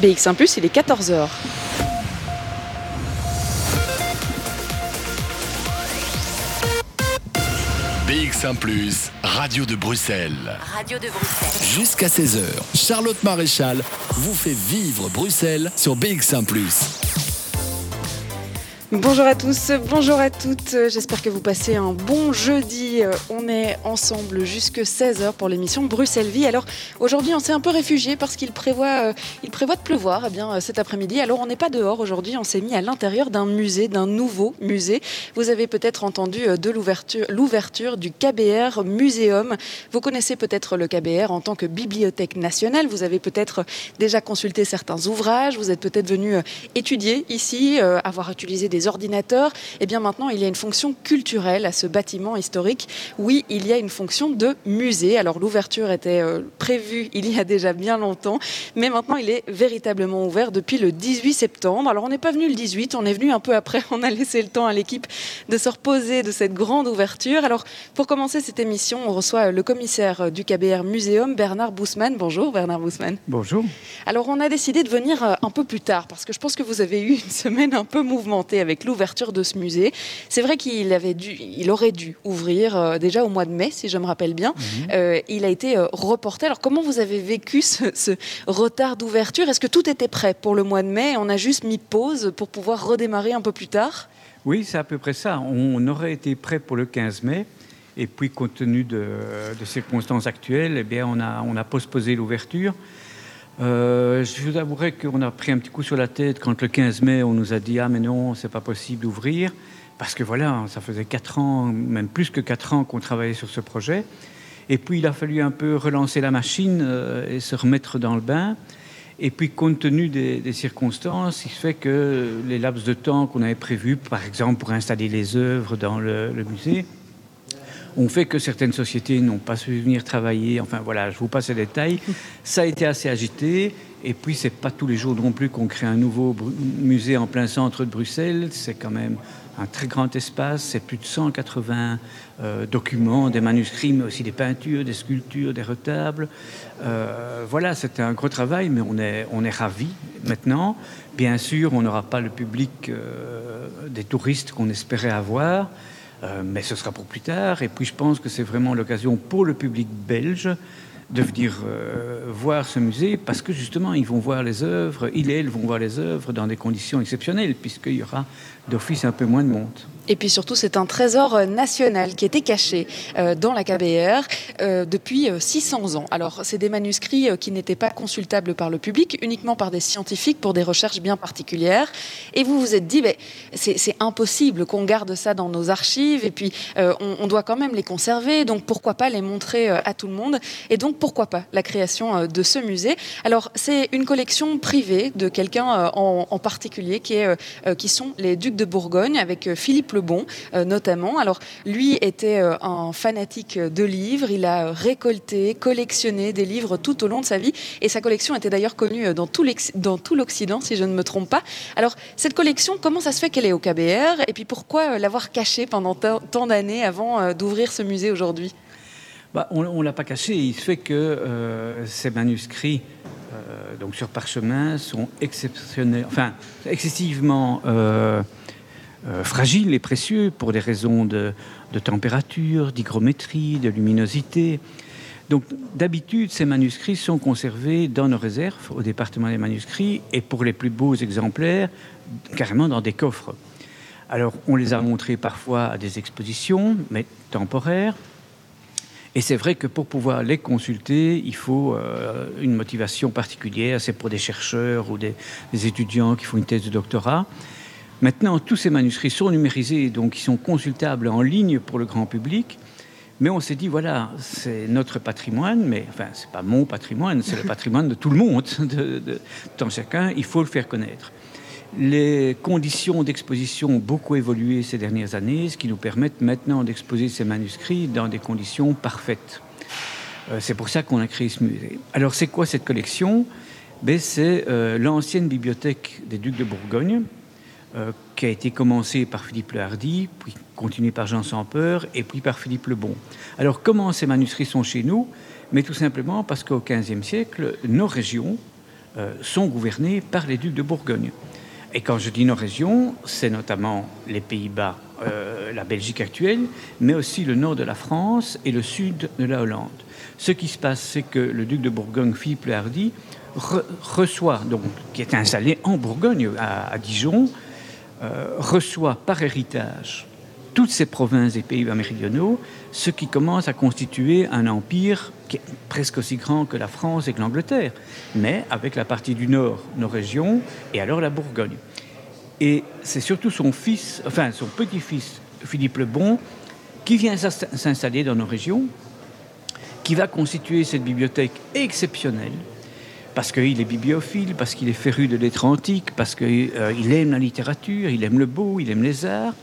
BX1 ⁇ il est 14h. BX1 ⁇ Radio de Bruxelles. Radio de Bruxelles. Jusqu'à 16h, Charlotte Maréchal vous fait vivre Bruxelles sur BX1 ⁇ Bonjour à tous, bonjour à toutes. J'espère que vous passez un bon jeudi. On est ensemble jusque 16h pour l'émission Bruxelles Vie. Alors aujourd'hui, on s'est un peu réfugié parce qu'il prévoit, euh, il prévoit de pleuvoir eh bien, cet après-midi. Alors on n'est pas dehors aujourd'hui, on s'est mis à l'intérieur d'un musée, d'un nouveau musée. Vous avez peut-être entendu euh, de l'ouverture, du KBR Muséum. Vous connaissez peut-être le KBR en tant que bibliothèque nationale. Vous avez peut-être déjà consulté certains ouvrages. Vous êtes peut-être venu euh, étudier ici, avoir utilisé des ordinateurs, et eh bien maintenant il y a une fonction culturelle à ce bâtiment historique. Oui, il y a une fonction de musée. Alors l'ouverture était euh, prévue il y a déjà bien longtemps, mais maintenant il est véritablement ouvert depuis le 18 septembre. Alors on n'est pas venu le 18, on est venu un peu après. On a laissé le temps à l'équipe de se reposer de cette grande ouverture. Alors pour commencer cette émission, on reçoit le commissaire du KBR Muséum, Bernard Bousman. Bonjour Bernard Bousman. Bonjour. Alors on a décidé de venir euh, un peu plus tard parce que je pense que vous avez eu une semaine un peu mouvementée avec avec l'ouverture de ce musée. C'est vrai qu'il avait dû, il aurait dû ouvrir euh, déjà au mois de mai, si je me rappelle bien. Mhm. Euh, il a été euh, reporté. Alors comment vous avez vécu ce, retard d'ouverture? Est-ce que tout était prêt pour le mois de mai? On a juste mis pause pour pouvoir redémarrer un peu plus tard? Oui, c'est à peu près ça. On aurait été prêt pour le 15 mai. Et puis, compte tenu de, circonstances actuelles, eh bien, on, a, on a postposé l'ouverture. Euh, je vous avouerai qu'on a pris un petit coup sur la tête quand le 15 mai, on nous a dit Ah, mais non, c'est pas possible d'ouvrir. Parce que voilà, ça faisait 4 ans, même plus que 4 ans qu'on travaillait sur ce projet. Et puis, il a fallu un peu relancer la machine euh, et se remettre dans le bain. Et puis, compte tenu des, circonstances, il fait que les laps de temps qu'on avait prévus, par exemple pour installer les œuvres dans le musée, on fait que certaines sociétés n'ont pas su venir travailler. Enfin voilà, je vous passe les détails. Ça a été assez agité. Et puis, c'est pas tous les jours non plus qu'on crée un nouveau musée en plein centre de Bruxelles. C'est quand même un très grand espace. C'est plus de 180 euh, documents, des manuscrits, mais aussi des peintures, des sculptures, des retables. Euh, voilà, c'était un gros travail, mais on est, on est ravis maintenant. Bien sûr, on n'aura pas le public euh, des touristes qu'on espérait avoir. Euh, mais ce sera pour plus tard. Et puis je pense que c'est vraiment l'occasion pour le public belge de venir euh, voir ce musée parce que justement ils vont voir les œuvres, ils et elles vont voir les œuvres dans des conditions exceptionnelles puisqu'il y aura d'office un peu moins de monde. Et puis surtout, c'est un trésor euh, national qui était caché euh, dans la KBR euh, depuis 600 ans. Alors, c'est des manuscrits qui n'étaient pas consultables par le public, uniquement par des scientifiques pour des recherches bien particulières. Et vous vous êtes dit, ben, c'est impossible qu'on garde ça dans nos archives, et puis on, doit quand même les conserver, donc pourquoi pas les montrer à tout le monde? Et donc, pourquoi pas la création de ce musée? Alors, c'est une collection privée de quelqu'un en, particulier, qui, est, qui sont les ducs de Bourgogne, avec Philippe le bon, euh, notamment. Alors, lui était euh, un fanatique de livres. Il a récolté, collectionné des livres tout au long de sa vie. Et sa collection était d'ailleurs connue euh, dans tout l'Occident, si je ne me trompe pas. Alors, cette collection, comment ça se fait qu'elle est au KBR Et puis, pourquoi l'avoir cachée pendant tant d'années avant d'ouvrir ce musée aujourd'hui? Bah, on ne l'a pas caché. Il se fait que ces manuscrits, donc sur parchemin, sont exceptionnels, enfin excessivement fragiles et précieux pour des raisons de, température, d'hygrométrie, de luminosité. Donc d'habitude, ces manuscrits sont conservés dans nos réserves, au département des manuscrits, et pour les plus beaux exemplaires, carrément dans des coffres. Alors on les a montrés parfois à des expositions, mais temporaires. Et c'est vrai que pour pouvoir les consulter, il faut euh, une motivation particulière. C'est pour des chercheurs ou des, étudiants qui font une thèse de doctorat. Maintenant, tous ces manuscrits sont numérisés, donc ils sont consultables en ligne pour le grand public. Mais on s'est dit, voilà, c'est notre patrimoine, mais enfin, c'est pas mon patrimoine, c'est le patrimoine de tout le monde, de, de, de chacun, il faut le faire connaître. Les conditions d'exposition ont beaucoup évolué ces dernières années, ce qui nous permet maintenant d'exposer ces manuscrits dans des conditions parfaites. Euh, c'est pour ça qu'on a créé ce musée. Alors, c'est quoi cette collection? Ben, C'est euh, l'ancienne bibliothèque des Ducs de Bourgogne, euh, qui a été commencé par Philippe le Hardy, puis continué par Jean sans peur, et puis par Philippe le Bon. Alors comment ces manuscrits sont chez nous? Mais tout simplement parce qu'au XVe siècle, nos régions sont gouvernés par les ducs de Bourgogne. Et quand je dis nos régions, c'est notamment les Pays-Bas, la Belgique actuelle, mais aussi le nord de la France et le sud de la Hollande. Ce qui se passe, c'est que le duc de Bourgogne, Philippe le Hardy, reçoit, donc, qui est installé en Bourgogne, à, Dijon, euh, reçoit par héritage toutes ces provinces des pays méridionaux, ce qui commence à constituer un empire qui est presque aussi grand que la France et que l'Angleterre, mais avec la partie du nord, nos régions, et alors la Bourgogne. Et c'est surtout son fils, enfin son petit-fils, Philippe le Bon, qui vient s'installer dans nos régions, qui va constituer cette bibliothèque exceptionnelle, parce qu'il est bibliophile, parce qu'il est féru de lettres antiques, parce qu'il euh, aime la littérature, il aime le beau, il aime les arts.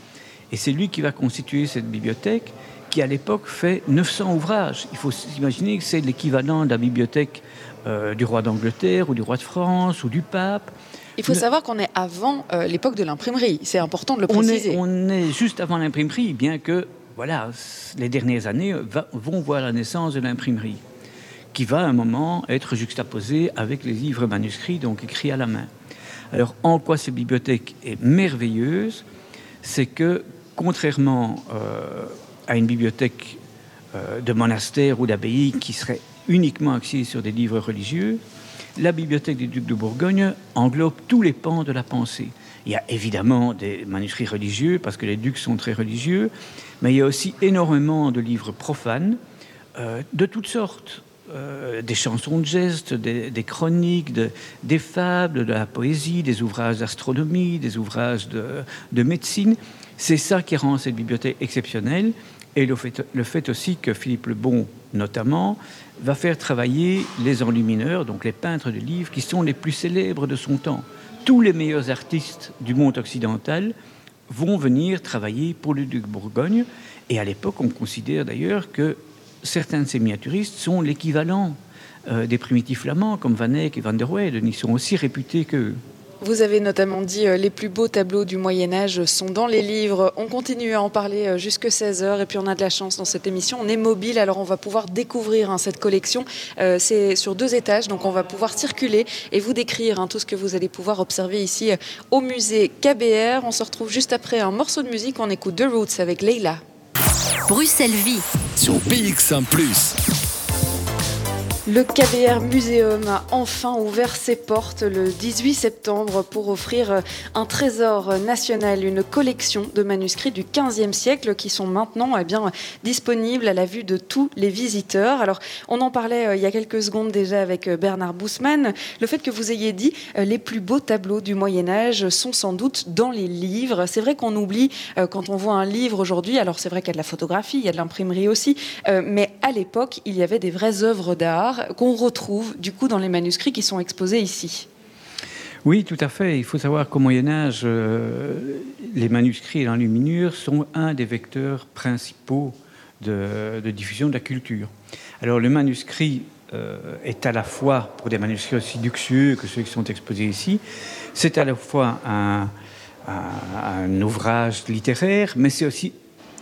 Et c'est lui qui va constituer cette bibliothèque qui, à l'époque, fait 900 ouvrages. Il faut s'imaginer que c'est l'équivalent de la bibliothèque euh, du roi d'Angleterre ou du roi de France ou du pape. Il faut savoir qu'on est avant euh, l'époque de l'imprimerie. C'est important de le préciser. On est, on est juste avant l'imprimerie, bien que voilà, les dernières années vont voir la naissance de l'imprimerie qui va à un moment être juxtaposé avec les livres manuscrits, donc écrits à la main. Alors, en quoi cette bibliothèque est merveilleuse, c'est que, contrairement euh, à une bibliothèque euh, de monastère ou d'abbaye qui serait uniquement axée sur des livres religieux, la bibliothèque des ducs de Bourgogne englobe tous les pans de la pensée. Il y a évidemment des manuscrits religieux, parce que les ducs sont très religieux, mais il y a aussi énormément de livres profanes, euh, de toutes sortes. Euh, des chansons de gestes, des, chroniques, des fables, de la poésie, des ouvrages d'astronomie, des ouvrages de, médecine. C'est ça qui rend cette bibliothèque exceptionnelle. Et le fait, aussi que Philippe le Bon, notamment, va faire travailler les enlumineurs, donc les peintres de livres, qui sont les plus célèbres de son temps. Tous les meilleurs artistes du monde occidental vont venir travailler pour le duc Bourgogne. Et à l'époque, on considère d'ailleurs que certains de ces miniaturistes sont l'équivalent euh, des primitifs flamands, comme Van Eyck et Van der Weyden. Ils sont aussi réputés que vous avez notamment dit euh, les plus beaux tableaux du Moyen Âge sont dans les livres. On continue à en parler euh, jusque 16h et puis on a de la chance dans cette émission. On est mobile, alors on va pouvoir découvrir hein, cette collection. c'est sur deux étages, donc on va pouvoir circuler et vous décrire hein, tout ce que vous allez pouvoir observer ici au musée KBR. On se retrouve juste après un morceau de musique. On écoute The Roots avec Leila. Bruxelles Vie. Sur BX1 ⁇ le KBR Museum a enfin ouvert ses portes le 18 septembre pour offrir un trésor national, une collection de manuscrits du 15e siècle qui sont maintenant eh bien, disponibles à la vue de tous les visiteurs. Alors, on en parlait euh, il y a quelques secondes déjà avec euh, Bernard Boussman. Le fait que vous ayez dit euh, les plus beaux tableaux du Moyen-Âge sont sans doute dans les livres. C'est vrai qu'on oublie quand on voit un livre aujourd'hui, alors c'est vrai qu'il y a de la photographie, il y a de l'imprimerie aussi, mais à l'époque, il y avait des vraies œuvres d'art qu'on retrouve du coup dans les manuscrits qui sont exposés ici. Oui, tout à fait. Il faut savoir qu'au Moyen Âge, euh, les manuscrits et l'enluminure sont un des vecteurs principaux de, diffusion de la culture. Alors le manuscrit euh, est à la fois, pour des manuscrits aussi luxueux que ceux qui sont exposés ici, c'est à la fois un, ouvrage littéraire, mais c'est aussi,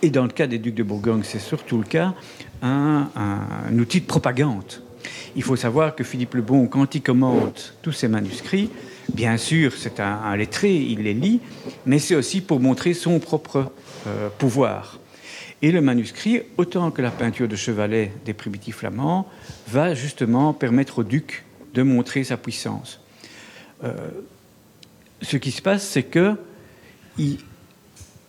et dans le cas des ducs de Bourgogne, c'est surtout le cas, un outil de propagande. Il faut savoir que Philippe le Bon, quand il commente tous ses manuscrits, bien sûr, c'est un, lettré, il les lit, mais c'est aussi pour montrer son propre euh, pouvoir. Et le manuscrit, autant que la peinture de chevalet des primitifs flamands, va justement permettre au duc de montrer sa puissance. Euh, ce qui se passe, c'est que,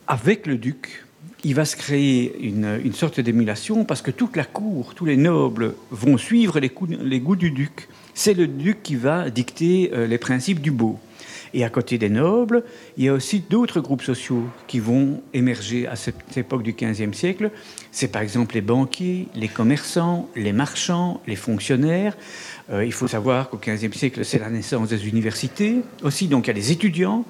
avec le duc, il va se créer une, sorte d'émulation parce que toute la cour, tous les nobles vont suivre les, goûts du duc. C'est le duc qui va dicter euh, les principes du beau. Et à côté des nobles, il y a aussi d'autres groupes sociaux qui vont émerger à cette époque du XVe siècle. C'est par exemple les banquiers, les commerçants, les marchands, les fonctionnaires. Euh, il faut savoir qu'au XVe siècle, c'est la naissance des universités aussi. Donc il y a les étudiants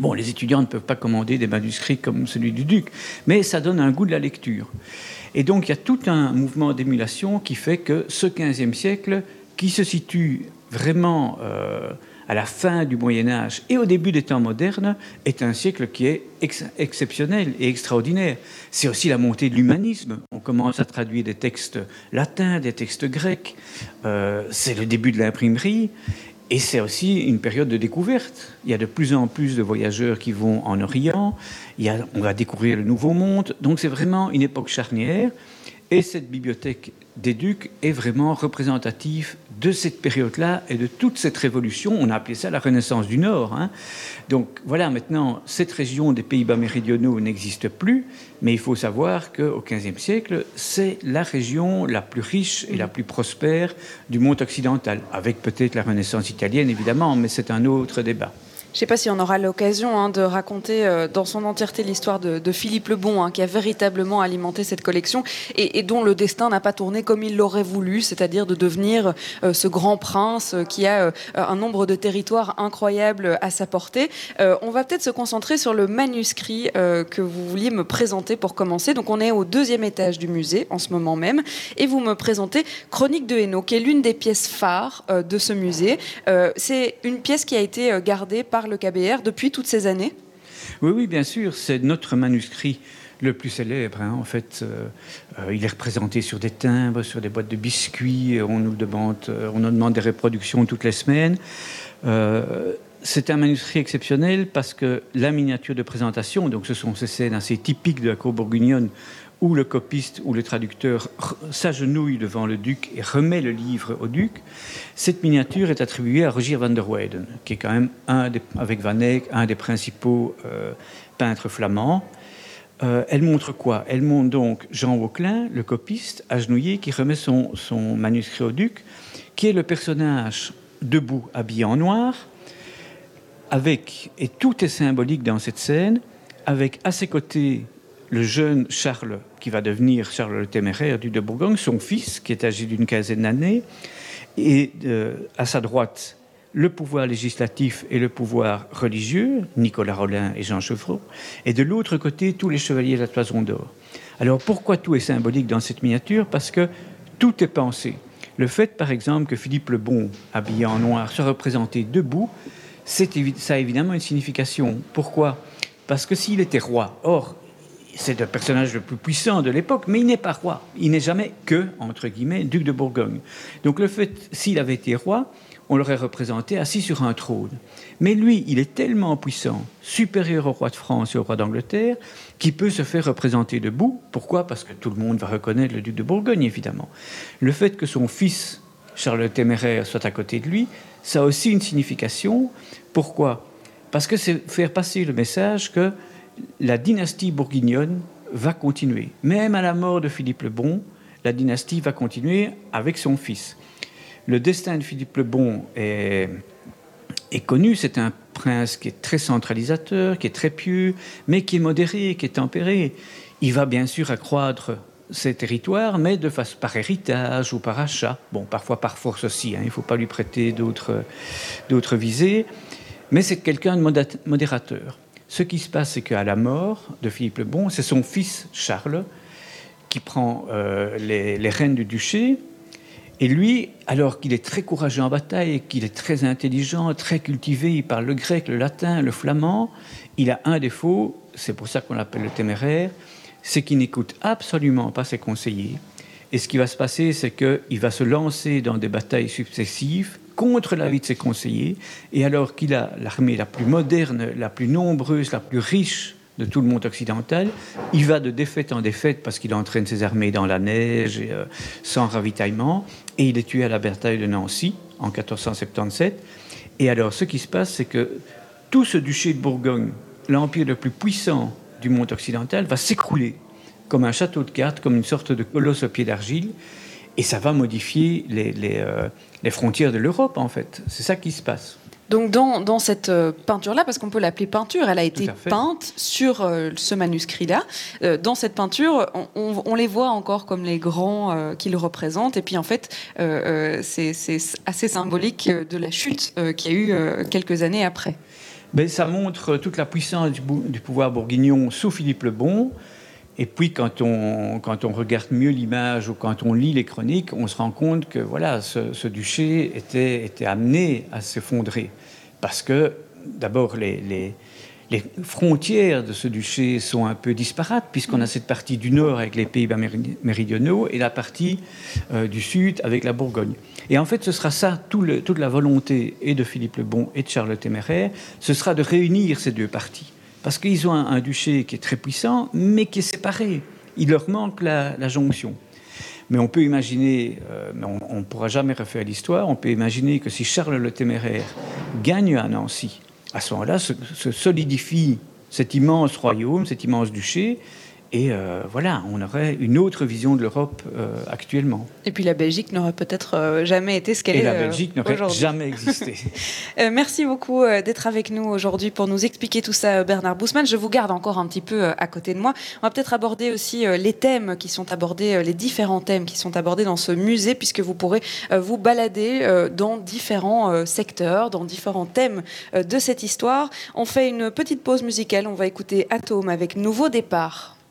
Bon, les étudiants ne peuvent pas commander des manuscrits comme celui du duc, mais ça donne un goût de la lecture. Et donc il y a tout un mouvement d'émulation qui fait que ce XVe siècle, qui se situe vraiment euh, à la fin du Moyen Âge et au début des temps modernes, est un siècle qui est exceptionnel et extraordinaire. C'est aussi la montée de l'humanisme. On commence à traduire des textes latins, des textes grecs. Euh, c'est le début de l'imprimerie. Et c'est aussi une période de découverte. Il y a de plus en plus de voyageurs qui vont en Orient. Il y a, on va découvrir le Nouveau Monde. Donc c'est vraiment une époque charnière. Et cette bibliothèque des ducs est vraiment représentative de cette période-là et de toute cette révolution. On a appelé ça la Renaissance du Nord. Hein. Donc voilà, maintenant, cette région des Pays-Bas méridionaux n'existe plus, mais il faut savoir qu'au XVe siècle, c'est la région la plus riche et la plus prospère du monde occidental, avec peut-être la Renaissance italienne, évidemment, mais c'est un autre débat. Je ne sais pas si on aura l'occasion hein, de raconter euh, dans son entièreté l'histoire de, Philippe le Bon, hein, qui a véritablement alimenté cette collection et, dont le destin n'a pas tourné comme il l'aurait voulu, c'est-à-dire de devenir euh, ce grand prince euh, qui a un nombre de territoires incroyables à sa portée. on va peut-être se concentrer sur le manuscrit que vous vouliez me présenter pour commencer. Donc on est au deuxième étage du musée en ce moment même et vous me présentez Chronique de Hainaut, qui est l'une des pièces phares de ce musée. C'est une pièce qui a été gardée par le KBR depuis toutes ces années Oui, oui, bien sûr. C'est notre manuscrit le plus célèbre. Hein. En fait, euh, euh, il est représenté sur des timbres, sur des boîtes de biscuits. On nous demande, euh, on nous demande des reproductions toutes les semaines. c'est un manuscrit exceptionnel parce que la miniature de présentation, donc ce sont ces scènes assez typiques de la cour bourguignonne où le copiste ou le traducteur s'agenouille devant le duc et remet le livre au duc, cette miniature est attribuée à Rogier van der Weyden, qui est quand même, un des, avec Van Eyck, un des principaux euh, peintres flamands. Euh, elle montre quoi? Elle montre donc Jean Vauquelin, le copiste, agenouillé, qui remet son, son manuscrit au duc, qui est le personnage debout, habillé en noir, avec, et tout est symbolique dans cette scène, avec à ses côtés le jeune Charles, qui va devenir Charles le Téméraire, duc de Bourgogne, son fils, qui est âgé d'une quinzaine d'années, et euh, à sa droite, le pouvoir législatif et le pouvoir religieux, Nicolas Rollin et Jean Chevreau, et de l'autre côté, tous les chevaliers de la Toison d'Or. Alors pourquoi tout est symbolique dans cette miniature? Parce que tout est pensé. Le fait, par exemple, que Philippe le Bon, habillé en noir, soit représenté debout, ça a évidemment une signification. Pourquoi? Parce que s'il était roi, or, c'est le personnage le plus puissant de l'époque, mais il n'est pas roi. Il n'est jamais que, entre guillemets, duc de Bourgogne. Donc le fait, s'il avait été roi, on l'aurait représenté assis sur un trône. Mais lui, il est tellement puissant, supérieur au roi de France et au roi d'Angleterre, qu'il peut se faire représenter debout. Pourquoi? Parce que tout le monde va reconnaître le duc de Bourgogne, évidemment. Le fait que son fils, Charles le Téméraire, soit à côté de lui, ça a aussi une signification. Pourquoi? Parce que c'est faire passer le message que la dynastie bourguignonne va continuer. Même à la mort de Philippe le Bon, la dynastie va continuer avec son fils. Le destin de Philippe le Bon est, connu. C'est un prince qui est très centralisateur, qui est très pieux, mais qui est modéré, qui est tempéré. Il va bien sûr accroître ses territoires, mais de face par héritage ou par achat. Bon, parfois par force aussi. Hein. il ne faut pas lui prêter d'autres visées. Mais c'est quelqu'un de modérateur. Ce qui se passe, c'est qu'à la mort de Philippe le Bon, c'est son fils Charles qui prend euh, les, rênes du duché. Et lui, alors qu'il est très courageux en bataille, qu'il est très intelligent, très cultivé, il parle le grec, le latin, le flamand, il a un défaut, c'est pour ça qu'on l'appelle le téméraire, c'est qu'il n'écoute absolument pas ses conseillers. Et ce qui va se passer, c'est qu'il va se lancer dans des batailles successives contre l'avis de ses conseillers, et alors qu'il a l'armée la plus moderne, la plus nombreuse, la plus riche de tout le monde occidental, il va de défaite en défaite parce qu'il entraîne ses armées dans la neige, et, euh, sans ravitaillement, et il est tué à la bataille de Nancy en 1477. Et alors ce qui se passe, c'est que tout ce duché de Bourgogne, l'empire le plus puissant du monde occidental, va s'écrouler comme un château de cartes, comme une sorte de colosse au pied d'argile, et ça va modifier les, euh, les frontières de l'Europe, en fait. C'est ça qui se passe. Donc dans, dans cette euh, peinture-là, parce qu'on peut l'appeler peinture, elle a été peinte sur euh, ce manuscrit-là. Euh, dans cette peinture, on, les voit encore comme les grands qui le représentent. Et puis en fait, c'est assez symbolique de la chute qu'il y a eu quelques années après. Mais ça montre toute la puissance du, du pouvoir bourguignon sous Philippe le Bon. Et puis, quand on, quand on regarde mieux l'image ou quand on lit les chroniques, on se rend compte que voilà, ce, duché était, était, amené à s'effondrer. Parce que, d'abord, les, les, les, frontières de ce duché sont un peu disparates, puisqu'on a cette partie du nord avec les Pays-Bas méridionaux et la partie euh, du sud avec la Bourgogne. Et en fait, ce sera ça, toute la volonté et de Philippe le Bon et de Charles le Téméraire, ce sera de réunir ces deux parties. Parce qu'ils ont un, duché qui est très puissant, mais qui est séparé. Il leur manque la, jonction. Mais on peut imaginer, euh, on ne pourra jamais refaire l'histoire, on peut imaginer que si Charles le Téméraire gagne à Nancy, à ce moment-là se solidifie cet immense royaume, cet immense duché, et euh, voilà, on aurait une autre vision de l'Europe euh, actuellement. Et puis la Belgique n'aurait peut-être euh, jamais été ce qu'elle est. Et la Belgique n'aurait jamais existé. merci beaucoup d'être avec nous aujourd'hui pour nous expliquer tout ça, Bernard Bousman. Je vous garde encore un petit peu à côté de moi. On va peut-être aborder aussi les thèmes qui sont abordés, les différents thèmes qui sont abordés dans ce musée, puisque vous pourrez vous balader dans différents secteurs, dans différents thèmes de cette histoire. On fait une petite pause musicale. On va écouter Atome avec Nouveau départ.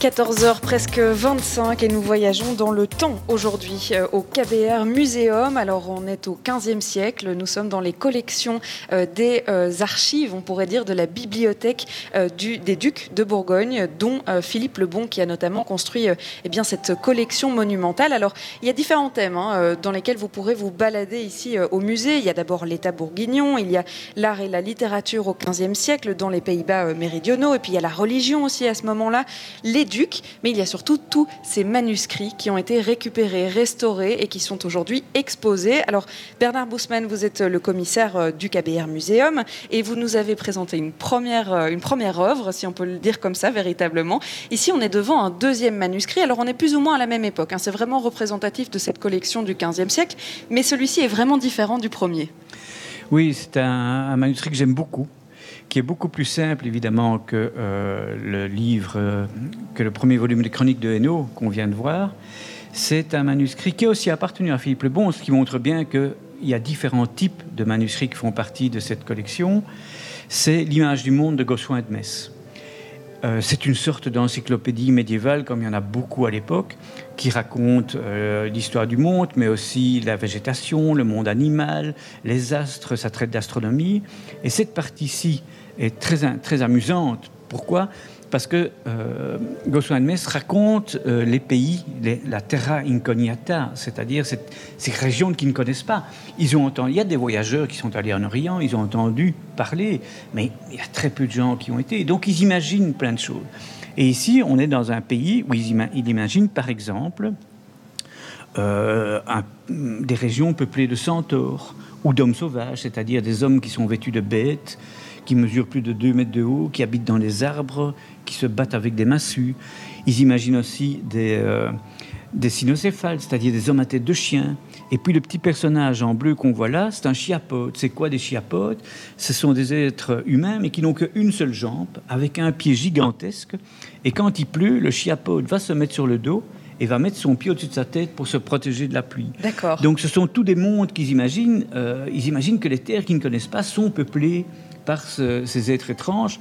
14h presque 25 et nous voyageons dans le temps aujourd'hui euh, au KBR Muséum. Alors on est au 15e siècle, nous sommes dans les collections euh, des euh, archives, on pourrait dire de la bibliothèque des ducs de Bourgogne, dont Philippe le Bon qui a notamment construit eh bien, cette collection monumentale. Alors il y a différents thèmes hein, dans lesquels vous pourrez vous balader ici au musée. Il y a d'abord l'État bourguignon, il y a l'art et la littérature au 15e siècle dans les Pays-Bas méridionaux, et puis il y a la religion aussi à ce moment-là, mais il y a surtout tous ces manuscrits qui ont été récupérés, restaurés et qui sont aujourd'hui exposés. Alors, Bernard Boussman, vous êtes le commissaire euh, du KBR Muséum et vous nous avez présenté une première, euh, une première œuvre, si on peut le dire comme ça, véritablement. Ici, on est devant un deuxième manuscrit. Alors, on est plus ou moins à la même époque. Hein. C'est vraiment représentatif de cette collection du XVe siècle, mais celui-ci est vraiment différent du premier. Oui, c'est un manuscrit que j'aime beaucoup qui est beaucoup plus simple évidemment que euh, le livre, euh, que le premier volume des chroniques de Hainaut qu'on vient de voir. C'est un manuscrit qui a aussi appartenu à Philippe le Bon, ce qui montre bien qu'il y a différents types de manuscrits qui font partie de cette collection. C'est l'image du monde de Gossuin de Metz. Euh, c'est une sorte d'encyclopédie médiévale, comme il y en a beaucoup à l'époque, qui raconte l'histoire du monde, mais aussi la végétation, le monde animal, les astres, ça traite d'astronomie. Et cette partie-ci est très, très amusante. Pourquoi? Parce que euh, Gossuin de Metz raconte euh, les pays, la terra incognita, c'est-à-dire ces régions qu'ils ne connaissent pas. Ils ont entendu, il y a des voyageurs qui sont allés en Orient, ils ont entendu parler, mais il y a très peu de gens qui ont été. Donc ils imaginent plein de choses. Et ici, on est dans un pays où ils, imaginent, par exemple, euh, des régions peuplées de centaures ou d'hommes sauvages, c'est-à-dire des hommes qui sont vêtus de bêtes, qui mesurent plus de 2 mètres de haut, qui habitent dans les arbres, qui se battent avec des massues. Ils imaginent aussi des, euh, des cynocéphales, c'est-à-dire des hommes à tête de chien. Et puis le petit personnage en bleu qu'on voit là, c'est un chiapote. C'est quoi des chiapotes? Ce sont des êtres humains, mais qui n'ont qu'une seule jambe, avec un pied gigantesque. Et quand il pleut, le chiapote va se mettre sur le dos et va mettre son pied au-dessus de sa tête pour se protéger de la pluie. D'accord. Donc ce sont tous des mondes qu'ils imaginent. Euh, ils imaginent que les terres qu'ils ne connaissent pas sont peuplées par ces êtres étranges.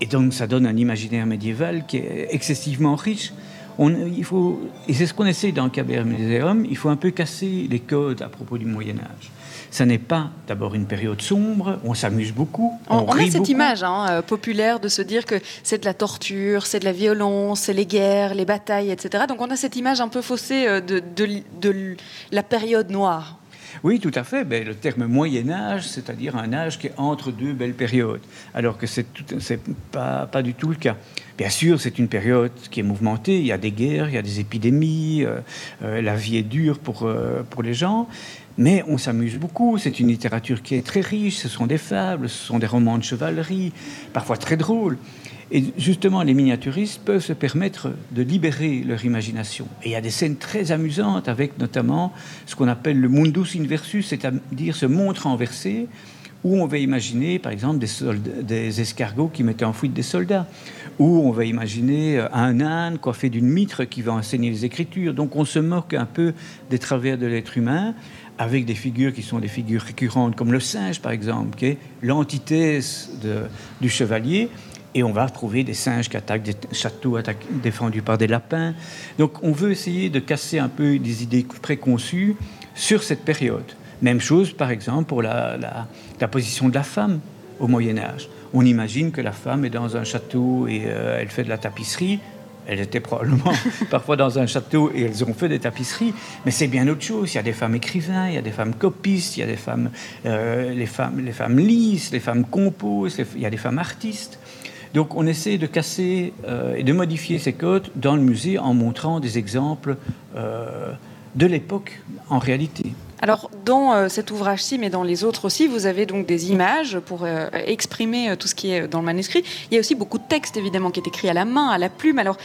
Et donc ça donne un imaginaire médiéval qui est excessivement riche. On, il faut, et c'est ce qu'on essaie dans le KBR Museum, il faut un peu casser les codes à propos du Moyen Âge. Ça n'est pas d'abord une période sombre, on s'amuse beaucoup. On, a cette image hein, euh, populaire de se dire que c'est de la torture, c'est de la violence, c'est les guerres, les batailles, etc. Donc on a cette image un peu faussée euh, de, de, de la période noire. Oui, tout à fait. Le terme Moyen Âge, c'est-à-dire un âge qui est entre deux belles périodes, alors que c'est pas, pas du tout le cas. Bien sûr, c'est une période qui est mouvementée. Il y a des guerres, il y a des épidémies, euh, euh, la vie est dure pour, euh, pour les gens. Mais on s'amuse beaucoup, c'est une littérature qui est très riche, ce sont des fables, ce sont des romans de chevalerie, parfois très drôles. Et justement, les miniaturistes peuvent se permettre de libérer leur imagination. Et il y a des scènes très amusantes avec notamment ce qu'on appelle le mundus inversus, c'est-à-dire ce monde renversé, où on va imaginer, par exemple, des, des, escargots qui mettaient en fuite des soldats, ou on va imaginer euh, un âne coiffé d'une mitre qui va enseigner les écritures. Donc on se moque un peu des travers de l'être humain, avec des figures qui sont des figures récurrentes, comme le singe, par exemple, qui est l'antithèse du chevalier et on va trouver des singes qui attaquent des châteaux défendus par des lapins. Donc on veut essayer de casser un peu des idées préconçues sur cette période. Même chose, par exemple, pour la, la, position de la femme au Moyen Âge. on imagine que la femme est dans un château et elle fait de la tapisserie. Elles étaient probablement parfois dans un château et elles ont fait des tapisseries, mais c'est bien autre chose. Il y a des femmes écrivains, il y a des femmes copistes, il y a des femmes, euh, les femmes, les femmes lisent, les femmes composent, il y a des femmes artistes. Donc on essaie de casser euh, et de modifier ces codes dans le musée en montrant des exemples euh, de l'époque en réalité. Alors, dans euh, cet ouvrage-ci, mais dans les autres aussi, vous avez donc des images pour exprimer tout ce qui est dans le manuscrit. Il y a aussi beaucoup de textes, évidemment, qui est écrit à la main, à la plume. Alors,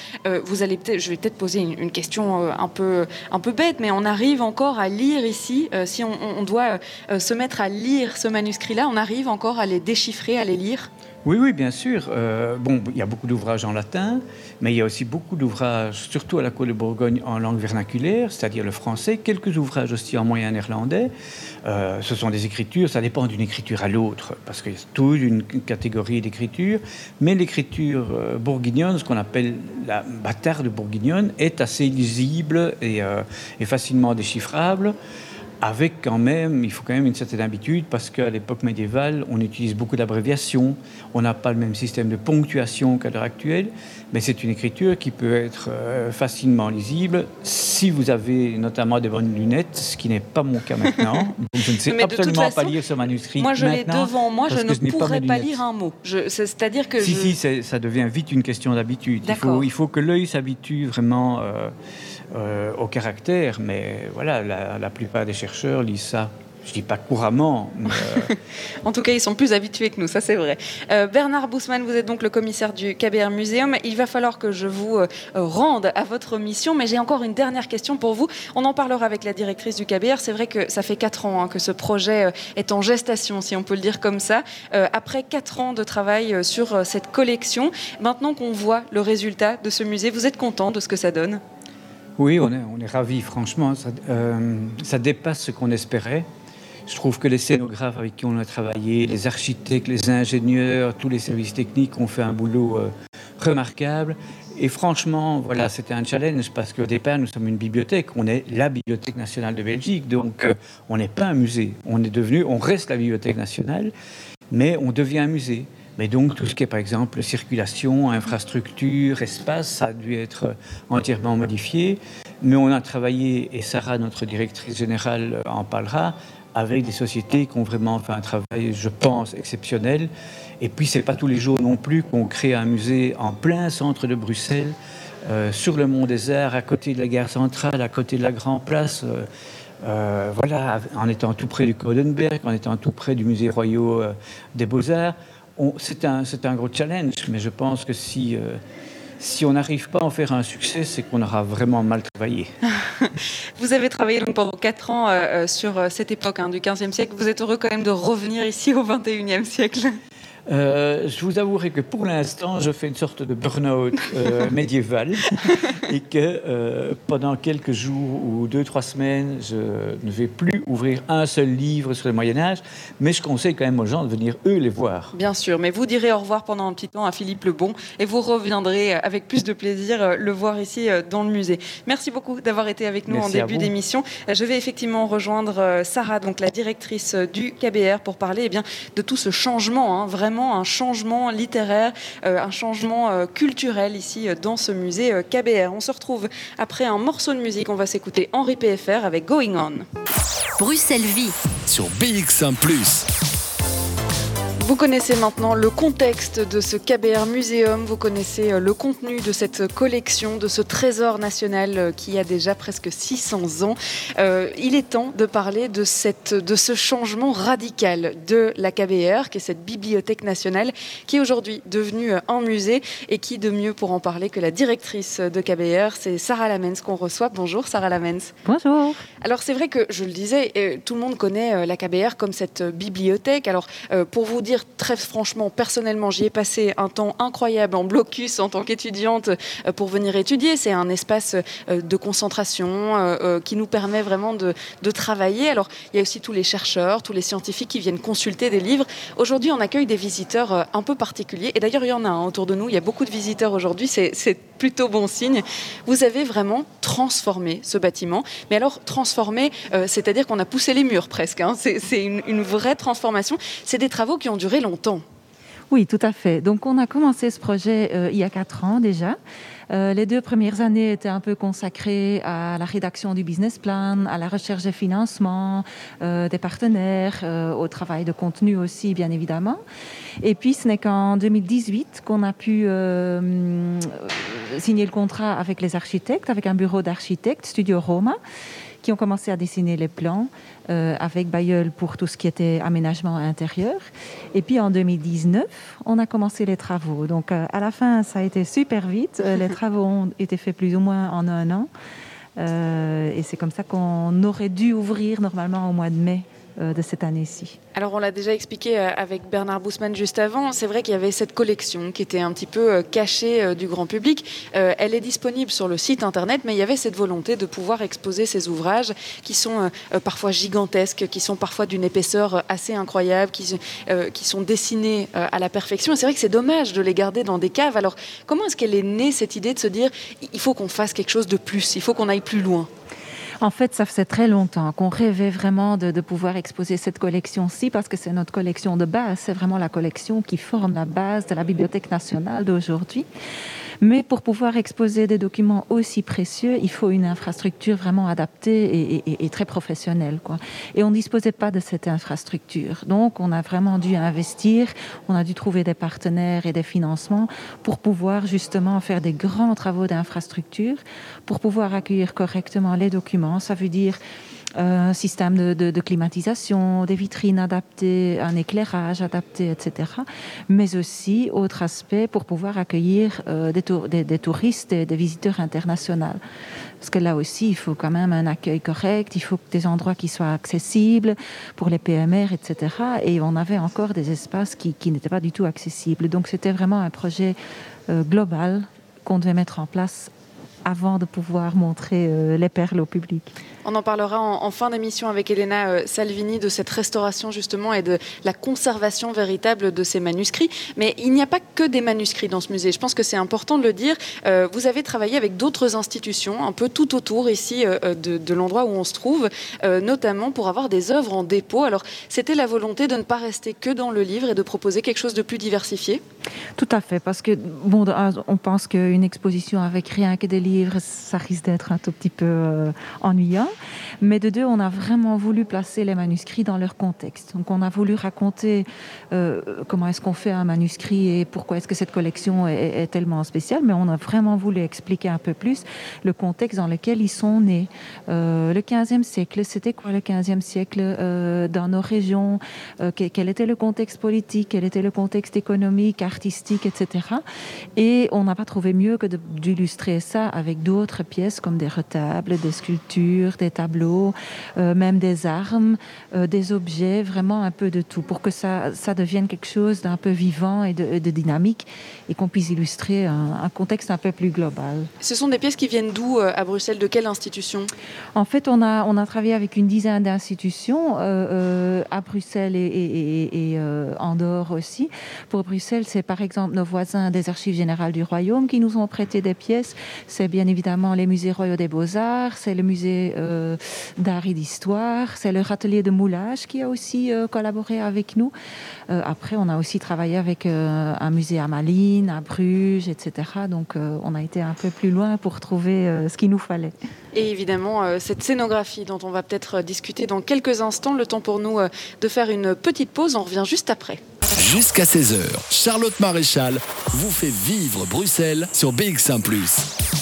vous allez je vais peut-être poser une, question un peu, un peu bête, mais on arrive encore à lire ici. si on doit se mettre à lire ce manuscrit-là, on arrive encore à les déchiffrer, à les lire? Oui, oui, bien sûr. Euh, bon, il y a beaucoup d'ouvrages en latin, mais il y a aussi beaucoup d'ouvrages, surtout à la Cour de Bourgogne, en langue vernaculaire, c'est-à-dire le français, quelques ouvrages aussi en moyen néerlandais. Euh, ce sont des écritures, ça dépend d'une écriture à l'autre, parce qu'il y a toute une catégorie d'écriture, mais l'écriture euh, bourguignonne, ce qu'on appelle la bâtarde bourguignonne, est assez lisible et facilement déchiffrable avec quand même, il faut quand même une certaine habitude parce qu'à l'époque médiévale, on utilise beaucoup d'abréviations, on n'a pas le même système de ponctuation qu'à l'heure actuelle, mais c'est une écriture qui peut être euh, facilement lisible si vous avez notamment des bonnes lunettes, ce qui n'est pas mon cas maintenant. je ne sais absolument pas lire ce manuscrit. Moi, je l'ai devant moi, je ne pourrais pas, lire un mot. C'est-à-dire que si, si, ça devient vite une question d'habitude. Il faut, il faut que l'œil s'habitue vraiment. Euh, euh, au caractère, mais voilà, la, plupart des chercheurs lisent ça je dis pas couramment. Euh, en tout cas, ils sont plus habitués que nous, ça c'est vrai. Euh, Bernard Boussman, vous êtes donc le commissaire du KBR Museum. Il va falloir que je vous rende à votre mission, mais j'ai encore une dernière question pour vous. On en parlera avec la directrice du KBR. C'est vrai que ça fait quatre ans hein, que ce projet est en gestation, si on peut le dire comme ça. après quatre ans de travail sur cette collection, maintenant qu'on voit le résultat de ce musée, vous êtes content de ce que ça donne? Oui, on est, on ravis, franchement. Ça, euh, ça dépasse ce qu'on espérait. Je trouve que les scénographes avec qui on a travaillé, les architectes, les ingénieurs, tous les services techniques ont fait un boulot euh, remarquable. Et franchement, voilà, c'était un challenge parce qu'au départ, nous sommes une bibliothèque. On est la Bibliothèque nationale de Belgique, donc euh, on n'est pas un musée. On est devenu, on reste la Bibliothèque nationale, mais on devient un musée. Mais donc, tout ce qui est, par exemple, circulation, infrastructure, espace, ça a dû être entièrement modifié. Mais on a travaillé, et Sarah, notre directrice générale, en parlera, avec des sociétés qui ont vraiment fait un travail, je pense, exceptionnel. Et puis, c'est pas tous les jours non plus qu'on crée un musée en plein centre de Bruxelles, euh, sur le Mont des Arts, à côté de la gare centrale, à côté de la Grand Place. Euh, euh, voilà, en étant tout près du Codenberg, en étant tout près du musée royal des Beaux-Arts c'est un, un, gros challenge, mais je pense que si, euh, si on n'arrive pas à en faire un succès, c'est qu'on aura vraiment mal travaillé. Vous avez travaillé pendant 4 ans euh, euh, sur cette époque hein, du 15e siècle. Vous êtes heureux quand même de revenir ici au 21e siècle euh, je vous avouerai que pour l'instant, je fais une sorte de burn-out euh, médiéval et que euh, pendant quelques jours ou deux, trois semaines, je ne vais plus ouvrir un seul livre sur le Moyen-Âge, mais je conseille quand même aux gens de venir, eux, les voir. Bien sûr, mais vous direz au revoir pendant un petit temps à Philippe Lebon et vous reviendrez avec plus de plaisir le voir ici dans le musée. Merci beaucoup d'avoir été avec nous en début d'émission. Je vais effectivement rejoindre Sarah, donc la directrice du KBR, pour parler eh bien, de tout ce changement, hein, vraiment un changement littéraire, euh, un changement euh, culturel ici euh, dans ce musée KBR. On se retrouve après un morceau de musique. On va s'écouter Henri PFR avec Going On. Bruxelles Vie sur BX1 ⁇ vous connaissez maintenant le contexte de ce KBR Muséum, vous connaissez euh, le contenu de cette collection, de ce trésor national euh, qui a déjà presque 600 ans. Euh, il est temps de parler de, cette, de ce changement radical de la KBR, qui est cette bibliothèque nationale, qui est aujourd'hui devenue un musée et qui, de mieux pour en parler que la directrice de KBR, c'est Sarah Lamens qu'on reçoit. Bonjour Sarah Lamens. Bonjour. Alors c'est vrai que, je le disais, tout le monde connaît la KBR comme cette bibliothèque. Alors pour vous dire très franchement, personnellement, j'y ai passé un temps incroyable en blocus en tant qu'étudiante euh, pour venir étudier. C'est un espace euh, de concentration euh, qui nous permet vraiment de, travailler. Alors, il y a aussi tous les chercheurs, tous les scientifiques qui viennent consulter des livres. Aujourd'hui, on accueille des visiteurs un peu particuliers. Et d'ailleurs, il y en a autour de nous. Il y a beaucoup de visiteurs aujourd'hui. C'est plutôt bon signe. Vous avez vraiment transformé ce bâtiment. Mais alors, transformé, c'est-à-dire qu'on a poussé les murs presque. Hein. C'est une, une vraie transformation. C'est des travaux qui ont duré longtemps. Oui, tout à fait. Donc on a commencé ce projet euh, il y a quatre ans déjà. Euh, les deux premières années étaient un peu consacrées à la rédaction du business plan, à la recherche de financement, euh, des partenaires, au travail de contenu aussi, bien évidemment. Et puis, ce n'est qu'en 2018 qu'on a pu signer le contrat avec les architectes, avec un bureau d'architectes, Studio Roma qui ont commencé à dessiner les plans euh, avec Bayeul pour tout ce qui était aménagement intérieur. Et puis en 2019, on a commencé les travaux. Donc euh, à la fin, ça a été super vite. Euh, les travaux ont été faits plus ou moins en un an. Euh, et c'est comme ça qu'on aurait dû ouvrir normalement au mois de mai de cette année-ci. Alors on l'a déjà expliqué euh, avec Bernard Boussman juste avant, c'est vrai qu'il y avait cette collection qui était un petit peu euh, cachée euh, du grand public. Euh, elle est disponible sur le site internet, mais il y avait cette volonté de pouvoir exposer ces ouvrages qui sont euh, euh, parfois gigantesques, qui sont parfois d'une épaisseur euh, assez incroyable, qui, euh, sont dessinés euh, à la perfection. C'est vrai que c'est dommage de les garder dans des caves. Alors comment est-ce qu'elle est née cette idée de se dire il faut qu'on fasse quelque chose de plus, il faut qu'on aille plus loin? En fait, ça faisait très longtemps qu'on rêvait vraiment de, pouvoir exposer cette collection-ci parce que c'est notre collection de base. C'est vraiment la collection qui forme la base de la Bibliothèque nationale d'aujourd'hui. Mais pour pouvoir exposer des documents aussi précieux, il faut une infrastructure vraiment adaptée et, très professionnelle. Quoi. Et on ne disposait pas de cette infrastructure. Donc, on a vraiment dû investir, on a dû trouver des partenaires et des financements pour pouvoir justement faire des grands travaux d'infrastructure, pour pouvoir accueillir correctement les documents. Ça veut dire un système de, climatisation, des vitrines adaptées, un éclairage adapté, etc. Mais aussi, autre aspect, pour pouvoir accueillir euh, des, tour, des, des, touristes et des visiteurs internationaux. Parce que là aussi, il faut quand même un accueil correct, il faut des endroits qui soient accessibles pour les PMR, etc. Et on avait encore des espaces qui, n'étaient pas du tout accessibles. Donc c'était vraiment un projet euh, global qu'on devait mettre en place avant de pouvoir montrer euh, les perles au public. On en parlera en, fin d'émission avec Elena euh, Salvini de cette restauration justement et de la conservation véritable de ces manuscrits. Mais il n'y a pas que des manuscrits dans ce musée. Je pense que c'est important de le dire. Euh, vous avez travaillé avec d'autres institutions un peu tout autour ici euh, de, l'endroit où on se trouve, notamment pour avoir des œuvres en dépôt. Alors c'était la volonté de ne pas rester que dans le livre et de proposer quelque chose de plus diversifié? Tout à fait, parce que bon, on pense qu'une exposition avec rien que des livres, ça risque d'être un tout petit peu ennuyant. Mais de deux, on a vraiment voulu placer les manuscrits dans leur contexte. Donc on a voulu raconter euh, comment est-ce qu'on fait un manuscrit et pourquoi est-ce que cette collection est, tellement spéciale, mais on a vraiment voulu expliquer un peu plus le contexte dans lequel ils sont nés. Euh, le 15e siècle, c'était quoi le 15e siècle euh, dans nos régions? Quel était le contexte politique? Quel était le contexte économique, artistique, etc. Et on n'a pas trouvé mieux que d'illustrer ça avec d'autres pièces comme des retables, des sculptures, des tableaux euh, même des armes, euh, des objets, vraiment un peu de tout, pour que ça, ça devienne quelque chose d'un peu vivant et de, de dynamique et qu'on puisse illustrer un, un, contexte un peu plus global. Ce sont des pièces qui viennent d'où euh, à Bruxelles? De quelle institution? En fait, on a, on a travaillé avec une dizaine d'institutions euh, à Bruxelles et, et, et, et en dehors aussi. Pour Bruxelles, c'est par exemple nos voisins des Archives générales du Royaume qui nous ont prêté des pièces. C'est bien évidemment les musées royaux des beaux-arts, c'est le musée euh, d'art et d'histoire. C'est leur atelier de moulage qui a aussi euh, collaboré avec nous. Euh, après, on a aussi travaillé avec euh, un musée à À Bruges, etc. Donc, euh, on a été un peu plus loin pour trouver euh, ce qu'il nous fallait. Et évidemment, euh, cette scénographie dont on va peut-être discuter dans quelques instants, le temps pour nous euh, de faire une petite pause. On revient juste après. Jusqu'à 16h, Charlotte Maréchal vous fait vivre Bruxelles sur BX1 ⁇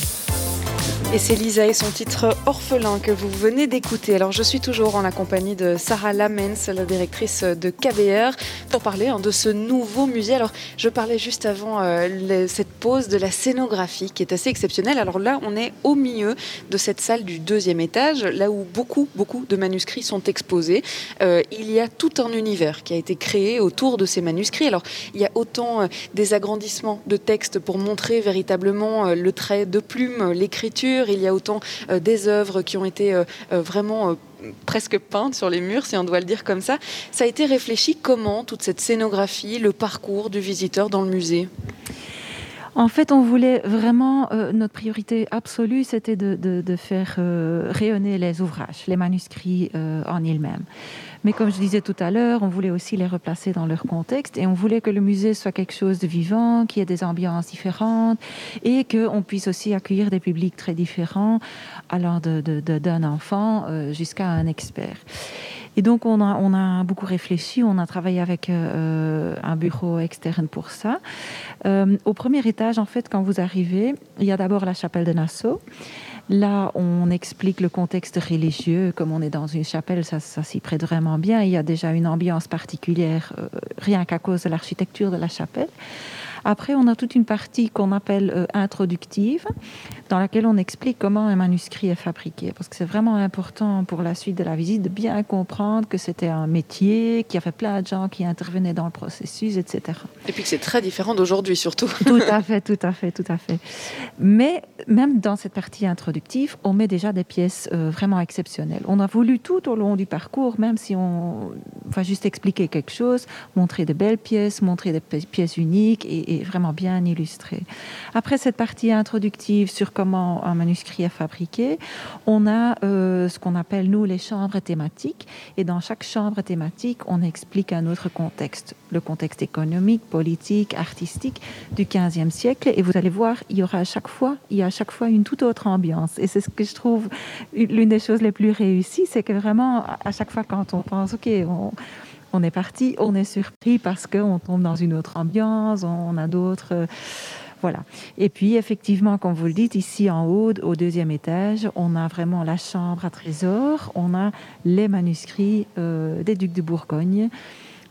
et c'est Lisa et son titre Orphelin que vous venez d'écouter. Alors je suis toujours en la compagnie de Sarah Lamens, la directrice de KBR, pour parler hein, de ce nouveau musée. Alors je parlais juste avant euh, cette pause de la scénographie qui est assez exceptionnelle. Alors là on est au milieu de cette salle du deuxième étage, là où beaucoup beaucoup de manuscrits sont exposés. Euh, il y a tout un univers qui a été créé autour de ces manuscrits. Alors il y a autant euh, des agrandissements de textes pour montrer véritablement le trait de plume, l'écriture, il y a autant euh, des œuvres qui ont été euh, euh, vraiment presque peintes sur les murs, si on doit le dire comme ça. Ça a été réfléchi comment, toute cette scénographie, le parcours du visiteur dans le musée? En fait, on voulait vraiment, notre priorité absolue, c'était de, faire rayonner les ouvrages, les manuscrits en ils-mêmes. Mais comme je disais tout à l'heure, on voulait aussi les replacer dans leur contexte et on voulait que le musée soit quelque chose de vivant, qu'il y ait des ambiances différentes et qu'on puisse aussi accueillir des publics très différents, allant d'un enfant euh, jusqu'à un expert. Et donc, on a, on a beaucoup réfléchi, on a travaillé avec euh, un bureau externe pour ça. Euh, au premier étage, en fait, quand vous arrivez, il y a d'abord la chapelle de Nassau. Là, on explique le contexte religieux, comme on est dans une chapelle, ça, s'y prête vraiment bien. Il y a déjà une ambiance particulière, euh, rien qu'à cause de l'architecture de la chapelle. Après, on a toute une partie qu'on appelle euh, introductive, dans laquelle on explique comment un manuscrit est fabriqué. Parce que c'est vraiment important pour la suite de la visite de bien comprendre que c'était un métier, qu'il y avait plein de gens qui intervenaient dans le processus, etc. Et puis que c'est très différent d'aujourd'hui, surtout. Tout à fait, tout à fait, tout à fait. Mais même dans cette partie introductive, on met déjà des pièces euh, vraiment exceptionnelles. On a voulu tout au long du parcours, même si on va juste expliquer quelque chose, montrer de belles pièces, montrer des pièces uniques et vraiment bien illustré. Après cette partie introductive sur comment un manuscrit est fabriqué, on a euh, ce qu'on appelle, nous, les chambres thématiques. Et dans chaque chambre thématique, on explique un autre contexte, le contexte économique, politique, artistique du 15e siècle. Et vous allez voir, il y aura à chaque fois, il y a à chaque fois une toute autre ambiance. Et c'est ce que je trouve l'une des choses les plus réussies, c'est que vraiment, à chaque fois quand on pense, OK, on, on est parti, on est surpris parce qu'on tombe dans une autre ambiance, on a d'autres. Euh. Et puis, effectivement, comme vous le dites, ici en haut, au deuxième étage, on a vraiment la chambre à trésor, on a les manuscrits euh, des ducs de Bourgogne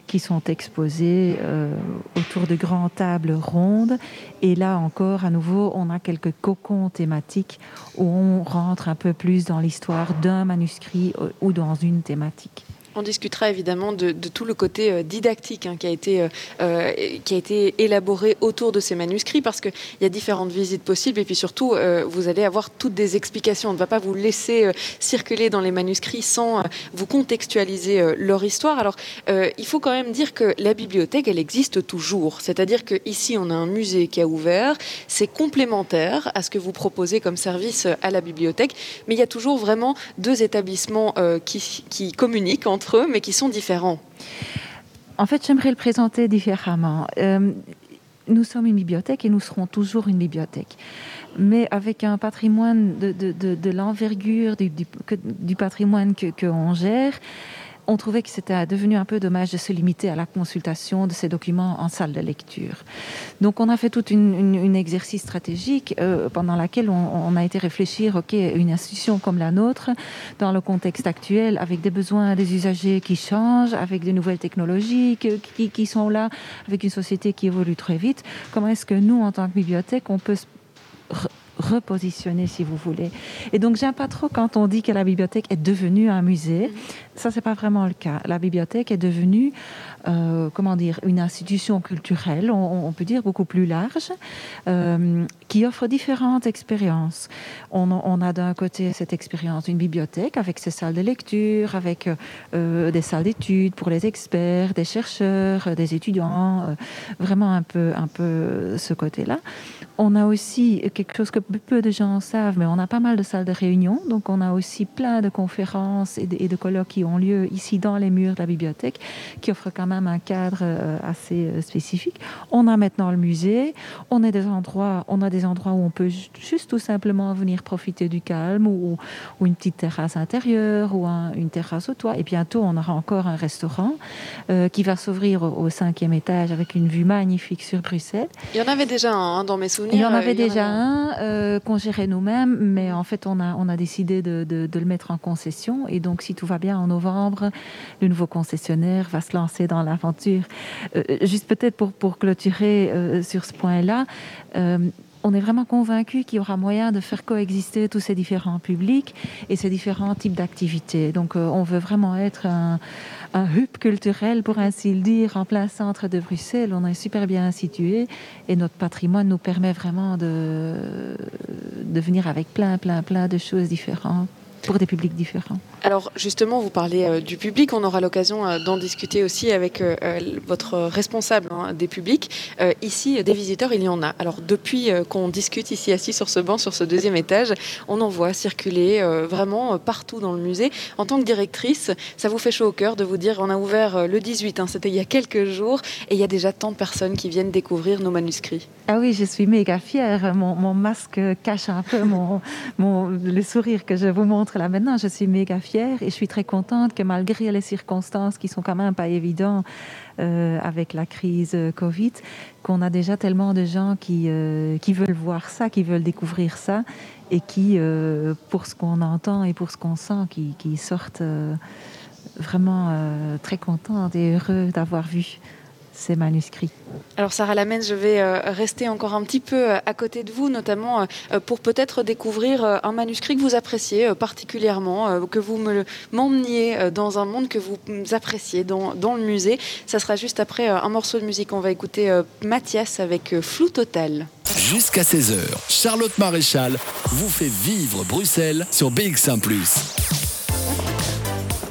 qui sont exposés euh, autour de grandes tables rondes. Et là encore, à nouveau, on a quelques cocons thématiques où on rentre un peu plus dans l'histoire d'un manuscrit ou dans une thématique. On discutera évidemment de, tout le côté euh, didactique hein, qui, a été, euh, euh, qui a été élaboré autour de ces manuscrits parce qu'il y a différentes visites possibles et puis surtout vous allez avoir toutes des explications. On ne va pas vous laisser circuler dans les manuscrits sans vous contextualiser leur histoire. Alors il faut quand même dire que la bibliothèque elle existe toujours. C'est-à-dire qu'ici on a un musée qui a ouvert, c'est complémentaire à ce que vous proposez comme service à la bibliothèque, mais il y a toujours vraiment deux établissements qui, qui communiquent entre mais qui sont différents En fait, j'aimerais le présenter différemment. Euh, nous sommes une bibliothèque et nous serons toujours une bibliothèque. Mais avec un patrimoine de, l'envergure du, patrimoine qu'on que gère, on trouvait que c'était devenu un peu dommage de se limiter à la consultation de ces documents en salle de lecture. Donc on a fait tout un exercice stratégique euh, pendant lequel on, a été réfléchir, ok, une institution comme la nôtre, dans le contexte actuel, avec des besoins des usagers qui changent, avec de nouvelles technologies qui, qui sont là, avec une société qui évolue très vite, comment est-ce que nous, en tant que bibliothèque, on peut repositionner, si vous voulez. Et donc, j'aime pas trop quand on dit que la bibliothèque est devenue un musée. Ça, c'est pas vraiment le cas. La bibliothèque est devenue, euh, comment dire, une institution culturelle, on, peut dire beaucoup plus large, euh, qui offre différentes expériences. On, on a d'un côté cette expérience d'une bibliothèque avec ses salles de lecture, avec euh, des salles d'études pour les experts, des chercheurs, des étudiants, vraiment un peu, un peu ce côté-là. On a aussi quelque chose que peu de gens savent, mais on a pas mal de salles de réunion, donc on a aussi plein de conférences et de, colloques qui ont lieu ici dans les murs de la bibliothèque, qui offrent quand même un cadre euh, assez euh, spécifique. On a maintenant le musée, on a des endroits, où on peut juste tout simplement venir profiter du calme ou, ou une petite terrasse intérieure ou une terrasse au toit. Et bientôt, on aura encore un restaurant euh, qui va s'ouvrir au, cinquième étage avec une vue magnifique sur Bruxelles. Il y en avait déjà un hein, dans mes souvenirs. Il y en avait déjà un qu'on gérait nous-mêmes, mais en fait, on a, on a décidé de, de, de, le mettre en concession. Et donc, si tout va bien, on novembre, le nouveau concessionnaire va se lancer dans l'aventure. Euh, juste peut-être pour, pour clôturer euh, sur ce point-là, euh, on est vraiment convaincu qu'il y aura moyen de faire coexister tous ces différents publics et ces différents types d'activités. Donc, on veut vraiment être un, un, hub culturel, pour ainsi le dire, en plein centre de Bruxelles. On est super bien situé et notre patrimoine nous permet vraiment de, de venir avec plein, plein, plein de choses différentes. Pour des publics différents. Alors justement, vous parlez euh, du public, on aura l'occasion euh, d'en discuter aussi avec euh, votre responsable hein, des publics. ici, des visiteurs, il y en a. Alors depuis qu'on discute ici assis sur ce banc, sur ce deuxième étage, on en voit circuler vraiment partout dans le musée. En tant que directrice, ça vous fait chaud au cœur de vous dire, on a ouvert le 18, hein, c'était il y a quelques jours, et il y a déjà tant de personnes qui viennent découvrir nos manuscrits. Ah oui, je suis méga fière. Mon, masque cache un peu mon, mon, le sourire que je vous montre là maintenant. Je suis méga fière et je suis très contente que malgré les circonstances qui sont quand même pas évidentes euh, avec la crise Covid, qu'on a déjà tellement de gens qui, euh, qui veulent voir ça, qui veulent découvrir ça et qui, euh, pour ce qu'on entend et pour ce qu'on sent, qui, sortent vraiment très contents et heureux d'avoir vu ces manuscrits. Alors Sarah Lamens, je vais euh, rester encore un petit peu euh, à côté de vous, notamment euh, pour peut-être découvrir un manuscrit que vous appréciez particulièrement, que vous m'emmeniez dans un monde que vous appréciez dans, dans, le musée. Ça sera juste après un morceau de musique. On va écouter Mathias avec Flou Total. Jusqu'à 16h, Charlotte Maréchal vous fait vivre Bruxelles sur BX1 ⁇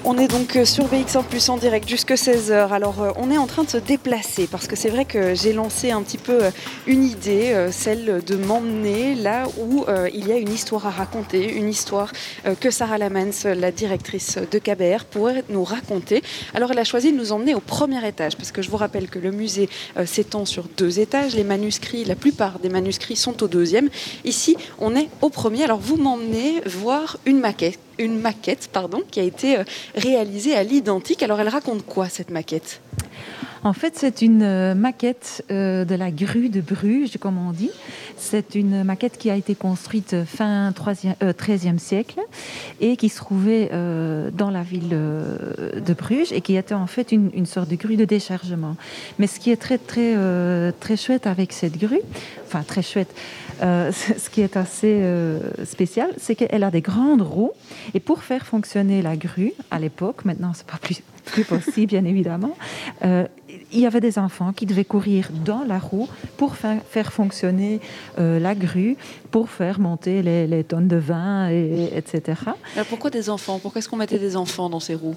on est donc euh, sur BX1 Plus en direct jusque 16h. Alors euh, on est en train de se déplacer parce que c'est vrai que j'ai lancé un petit peu euh, une idée, celle de m'emmener là où il y a une histoire à raconter, une histoire que Sarah Lamens, la directrice de KBR, pourrait nous raconter. Alors elle a choisi de nous emmener au premier étage parce que je vous rappelle que le musée s'étend sur deux étages. Les manuscrits, la plupart des manuscrits sont au deuxième. Ici, on est au premier. Alors vous m'emmenez voir une maquette une maquette pardon, qui a été euh, réalisée à l'identique. Alors elle raconte quoi cette maquette? En fait, c'est une euh, maquette euh, de la grue de Bruges, comme on dit. C'est une maquette qui a été construite fin 13e siècle et qui se trouvait dans la ville de Bruges et qui était en fait une, sorte de grue de déchargement. Mais ce qui est très très très chouette avec cette grue, enfin très chouette, euh, ce qui est assez euh, spécial, c'est qu'elle a des grandes roues. Et pour faire fonctionner la grue, à l'époque, maintenant c'est pas plus, plus possible bien évidemment, euh, il y avait des enfants qui devaient courir dans la roue pour faire, fonctionner la grue, pour faire monter les, tonnes de vin, et, etc. Alors pourquoi des enfants? Pourquoi est-ce qu'on mettait des enfants dans ces roues?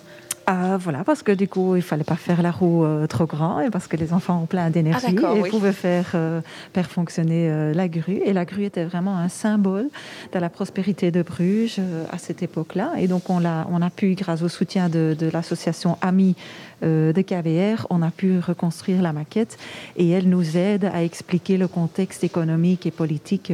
Ah, voilà, parce que du coup, il fallait pas faire la roue euh, trop grand et parce que les enfants ont plein d'énergie ah, et pouvaient faire, euh, faire fonctionner euh, la grue. Et la grue était vraiment un symbole de la prospérité de Bruges à cette époque-là. Et donc, on a, on a pu, grâce au soutien de, de l'association Amis de KVR, on a pu reconstruire la maquette et elle nous aide à expliquer le contexte économique et politique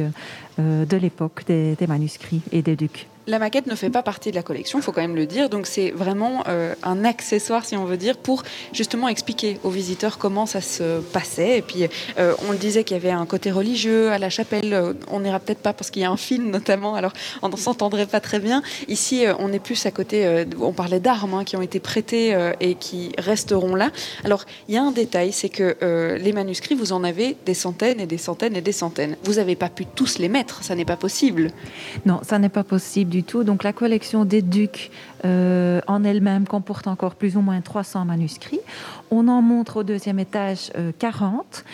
de l'époque des, des manuscrits et des ducs. La maquette ne fait pas partie de la collection, il faut quand même le dire. Donc c'est vraiment euh, un accessoire, si on veut dire, pour justement expliquer aux visiteurs comment ça se passait. Et puis euh, on le disait qu'il y avait un côté religieux à la chapelle. Euh, on n'ira peut-être pas parce qu'il y a un film notamment, alors on ne s'entendrait pas très bien. Ici, on est plus à côté. on parlait d'armes hein, qui ont été prêtées et qui resteront là. Alors il y a un détail, c'est que les manuscrits, vous en avez des centaines et des centaines et des centaines. Vous n'avez pas pu tous les mettre, ça n'est pas possible. Non, ça n'est pas possible tout. Donc la collection des Ducs euh, en elle-même comporte encore plus ou moins 300 manuscrits. On en montre au deuxième étage 40, euh,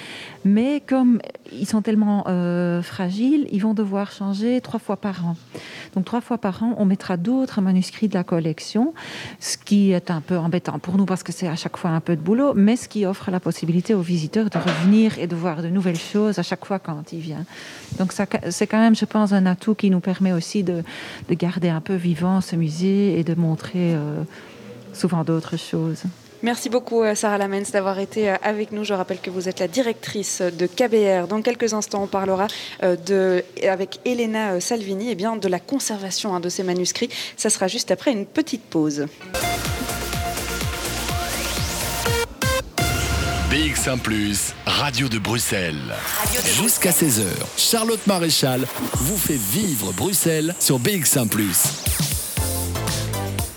mais comme ils sont tellement euh, fragiles, ils vont devoir changer trois fois par an. Donc trois fois par an, on mettra d'autres manuscrits de la collection, ce qui est un peu embêtant pour nous parce que c'est à chaque fois un peu de boulot, mais ce qui offre la possibilité aux visiteurs de revenir et de voir de nouvelles choses à chaque fois quand ils viennent. Donc c'est quand même, je pense, un atout qui nous permet aussi de, de garder un peu vivant ce musée et de montrer euh, souvent d'autres choses. Merci beaucoup euh, Sarah Lamens d'avoir été euh, avec nous. Je rappelle que vous êtes la directrice de KBR. Dans quelques instants, on parlera de, avec Elena Salvini et eh bien, de la conservation hein, de ces manuscrits. Ça sera juste après une petite pause. BX1 ⁇ Radio de Bruxelles. Jusqu'à 16h, Charlotte Maréchal vous fait vivre Bruxelles sur BX1 ⁇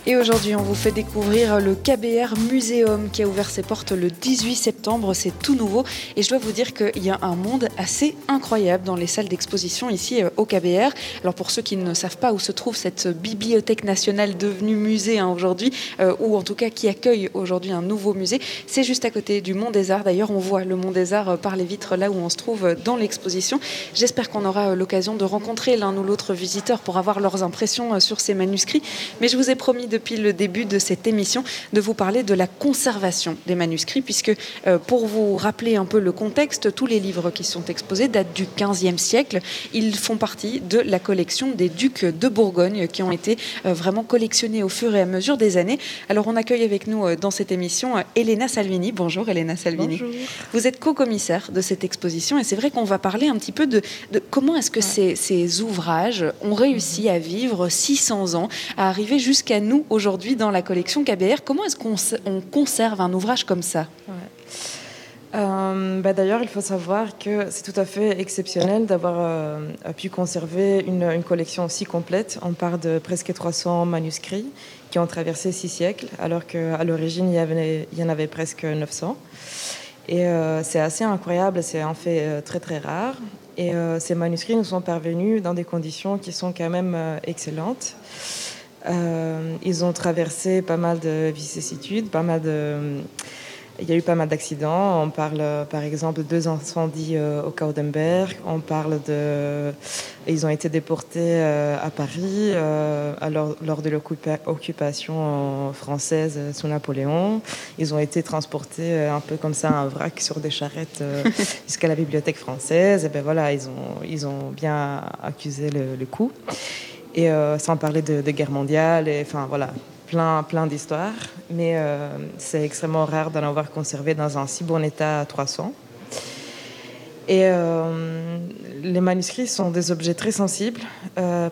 Et aujourd'hui, on vous fait découvrir le KBR Muséum qui a ouvert ses portes le 18 septembre. C'est tout nouveau. Et je dois vous dire qu'il y a un monde assez incroyable dans les salles d'exposition ici euh, au KBR. Alors pour ceux qui ne savent pas où se trouve cette bibliothèque nationale devenue musée hein, aujourd'hui, euh, ou en tout cas qui accueille aujourd'hui un nouveau musée, c'est juste à côté du Mont des Arts. D'ailleurs, on voit le Mont des Arts euh, par les vitres là où on se trouve dans l'exposition. J'espère qu'on aura l'occasion de rencontrer l'un ou l'autre visiteur pour avoir leurs impressions sur ces manuscrits. Mais je vous ai promis depuis le début de cette émission de vous parler de la conservation des manuscrits, puisque euh, pour vous rappeler un peu le contexte, tous les livres qui sont exposés datent du XVe siècle. Ils font partie de la collection des ducs de Bourgogne qui ont été euh, vraiment collectionnés au fur et à mesure des années. Alors on accueille avec nous euh, dans cette émission Elena Salvini. Bonjour Elena Salvini. Bonjour. Vous êtes co-commissaire de cette exposition et c'est vrai qu'on va parler un petit peu de, comment est-ce que ces, ces ouvrages ont réussi à vivre 600 ans, à arriver jusqu'à nous aujourd'hui dans la collection KBR. Comment est-ce qu'on conserve un ouvrage comme ça? Euh, bah, D'ailleurs, il faut savoir que c'est tout à fait exceptionnel d'avoir euh, pu conserver une, collection aussi complète. On parle de presque 300 manuscrits qui ont traversé six siècles, alors qu'à l'origine, il, y avait, il y en avait presque 900. Et euh, c'est assez incroyable, c'est un fait très très rare. Et ces manuscrits nous sont parvenus dans des conditions qui sont quand même excellentes. Euh, ils ont traversé pas mal de vicissitudes, pas mal de... Il y a eu pas mal d'accidents. On parle par exemple de deux incendies euh, au Kaudenberg. On parle de. Ils ont été déportés euh, à Paris alors, lors de l'occupation française sous Napoléon. Ils ont été transportés un peu comme ça, un vrac sur des charrettes jusqu'à la bibliothèque française. Et ben voilà, ils ont, ils ont bien accusé le, le coup et euh, sans parler de, guerre mondiale, enfin voilà, plein, plein d'histoires. Mais euh, c'est extrêmement rare d'en avoir conservé dans un si bon état à 300. Et euh, les manuscrits sont des objets très sensibles,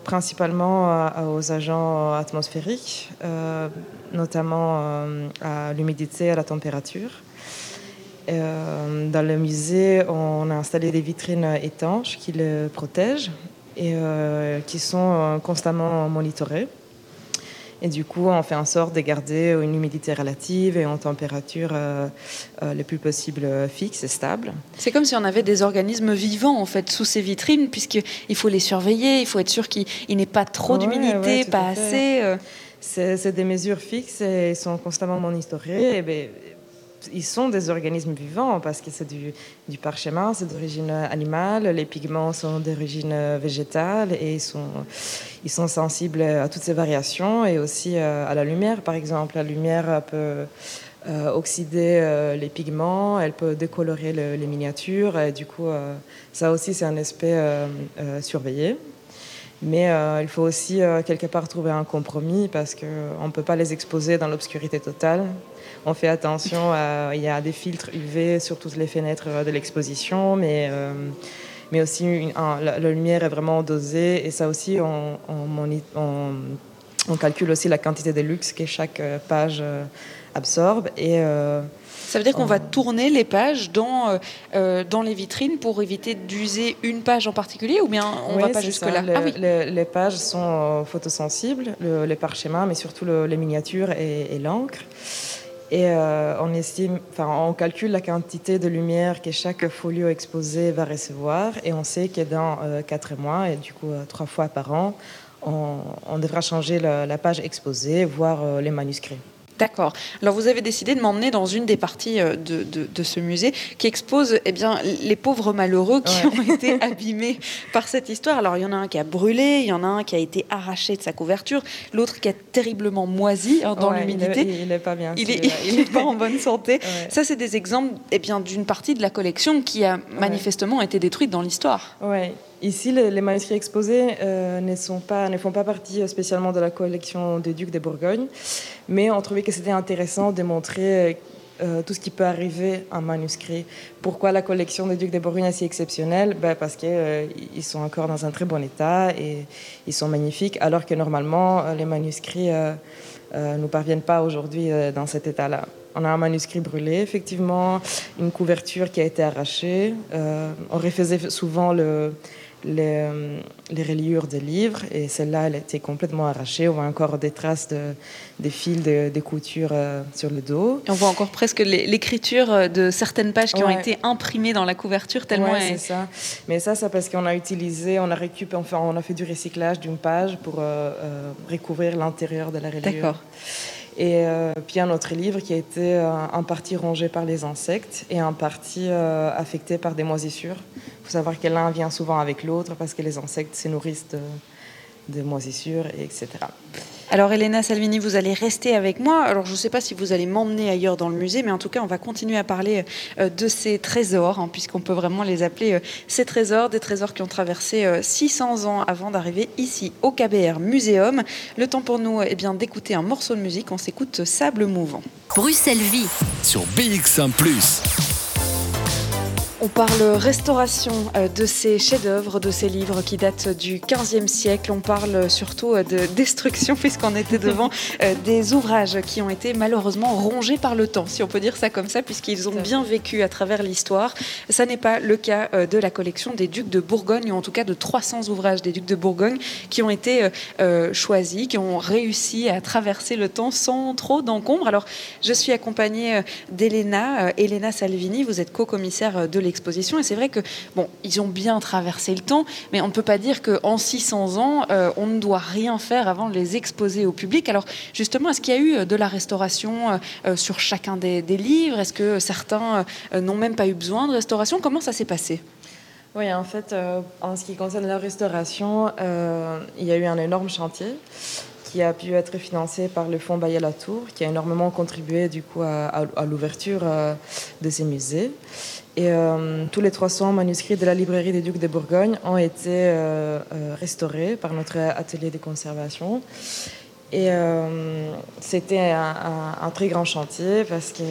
principalement aux agents atmosphériques, notamment à l'humidité, à la température. dans le musée, on a installé des vitrines étanches qui le protègent et euh, qui sont euh, constamment monitorés. Et du coup, on fait en sorte de garder une humidité relative et en température euh, le plus possible fixe et stable. C'est comme si on avait des organismes vivants en fait sous ces vitrines, puisqu'il faut les surveiller, il faut être sûr qu'il n'ait pas trop d'humidité, pas assez. C'est des mesures fixes et sont constamment monitorées. Et ben, ils sont des organismes vivants parce que c'est du, parchemin, c'est d'origine animale, les pigments sont d'origine végétale et ils sont, ils sont sensibles à toutes ces variations et aussi euh, à la lumière, par exemple. La lumière peut euh, oxyder euh, les pigments, elle peut décolorer les miniatures et du coup, ça aussi, c'est un aspect surveillé. Mais il faut aussi quelque part trouver un compromis parce qu'on ne peut pas les exposer dans l'obscurité totale on fait attention, il y a des filtres UV sur toutes les fenêtres de l'exposition, mais, euh, mais aussi la, lumière est vraiment dosée et ça aussi, on, on, calcule aussi la quantité de luxe que chaque euh, page euh, absorbe. Et, ça veut dire qu'on va tourner les pages dans, dans les vitrines pour éviter d'user une page en particulier ou bien on ne va pas jusque-là ah les, pages sont photosensibles, les parchemins, mais surtout les miniatures et l'encre. Et euh, on calcule la quantité de lumière que chaque folio exposé va recevoir, et on sait que dans euh, quatre mois, et du coup euh, trois fois par an, on, devra changer la, page exposée, voire les manuscrits. D'accord. Alors vous avez décidé de m'emmener dans une des parties euh, de, ce musée qui expose eh bien, les pauvres malheureux qui ont été abîmés par cette histoire. Alors il y en a un qui a brûlé, il y en a un qui a été arraché de sa couverture, l'autre qui a terriblement moisi hein, dans l'humidité. Il n'est pas bien. Il n'est pas en bonne santé. Ça, c'est des exemples eh bien, d'une partie de la collection qui a manifestement été détruite dans l'histoire. Oui. Ici, les, manuscrits exposés euh, ne, font pas partie spécialement de la collection des Ducs de Bourgogne, mais on trouvait que c'était intéressant de montrer euh, tout ce qui peut arriver en manuscrit. Pourquoi la collection des Ducs de Bourgogne est si exceptionnelle? Ben Parce qu'ils euh, sont encore dans un très bon état et ils sont magnifiques, alors que normalement, les manuscrits ne nous parviennent pas aujourd'hui dans cet état-là. On a un manuscrit brûlé, effectivement, une couverture qui a été arrachée. on refaisait souvent le, les, les, reliures des livres. Et celle-là, elle était complètement arrachée. On voit encore des traces de, des fils de, de couture sur le dos. Et on voit encore presque l'écriture de certaines pages qui ont été imprimées dans la couverture tellement. c'est ça. Mais ça, c'est parce qu'on a utilisé, on a récupéré, enfin, on a fait du recyclage d'une page pour recouvrir l'intérieur de la reliure. D'accord. Et euh, puis un autre livre qui a été euh, en partie rongé par les insectes et en partie euh, affecté par des moisissures. Il faut savoir que l'un vient souvent avec l'autre parce que les insectes se nourrissent de, de moisissures, etc. Alors Elena Salvini, vous allez rester avec moi. Alors je ne sais pas si vous allez m'emmener ailleurs dans le musée, mais en tout cas on va continuer à parler euh, de ces trésors, hein, puisqu'on peut vraiment les appeler euh, ces trésors, des trésors qui ont traversé 600 euh, ans avant d'arriver ici au KBR Muséum. Le temps pour nous eh bien d'écouter un morceau de musique. On s'écoute Sable mouvant. Bruxelles Vie sur BX1 ⁇ on parle restauration euh, de ces chefs-d'œuvre, de ces livres qui datent du 15e siècle. On parle surtout euh, de destruction puisqu'on était devant euh, des ouvrages qui ont été malheureusement rongés par le temps, si on peut dire ça comme ça, puisqu'ils ont bien vécu à travers l'histoire. Ça n'est pas le cas de la collection des ducs de Bourgogne, ou en tout cas de 300 ouvrages des ducs de Bourgogne qui ont été choisis, qui ont réussi à traverser le temps sans trop d'encombre. Alors, je suis accompagnée d'Elena, Elena Salvini, vous êtes co-commissaire de Et c'est vrai que, bon, ils ont bien traversé le temps, mais on ne peut pas dire qu'en 600 ans, euh, on ne doit rien faire avant de les exposer au public. Alors, justement, est-ce qu'il y a eu de la restauration euh, sur chacun des, livres? Est-ce que certains euh, n'ont même pas eu besoin de restauration? Comment ça s'est passé? Oui, en fait, en ce qui concerne la restauration, il y a eu un énorme chantier qui a pu être financé par le Fonds Bayet la Tour, qui a énormément contribué du coup à l'ouverture de ces musées. Et euh, tous les 300 manuscrits de la librairie des Ducs de Bourgogne ont été euh, euh, restaurés par notre atelier de conservation. Et c'était un, très grand chantier parce que,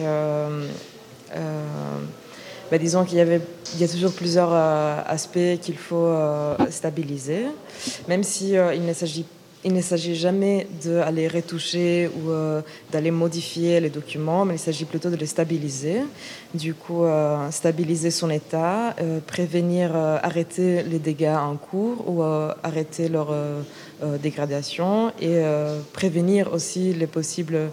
bah, disons qu'il y a toujours plusieurs aspects qu'il faut stabiliser, même si il ne s'agit pas il ne s'agit jamais d'aller retoucher ou euh, d'aller modifier les documents, mais il s'agit plutôt de les stabiliser. Du coup, euh, stabiliser son état, euh, prévenir, arrêter les dégâts en cours ou arrêter leur dégradation et prévenir aussi les possibles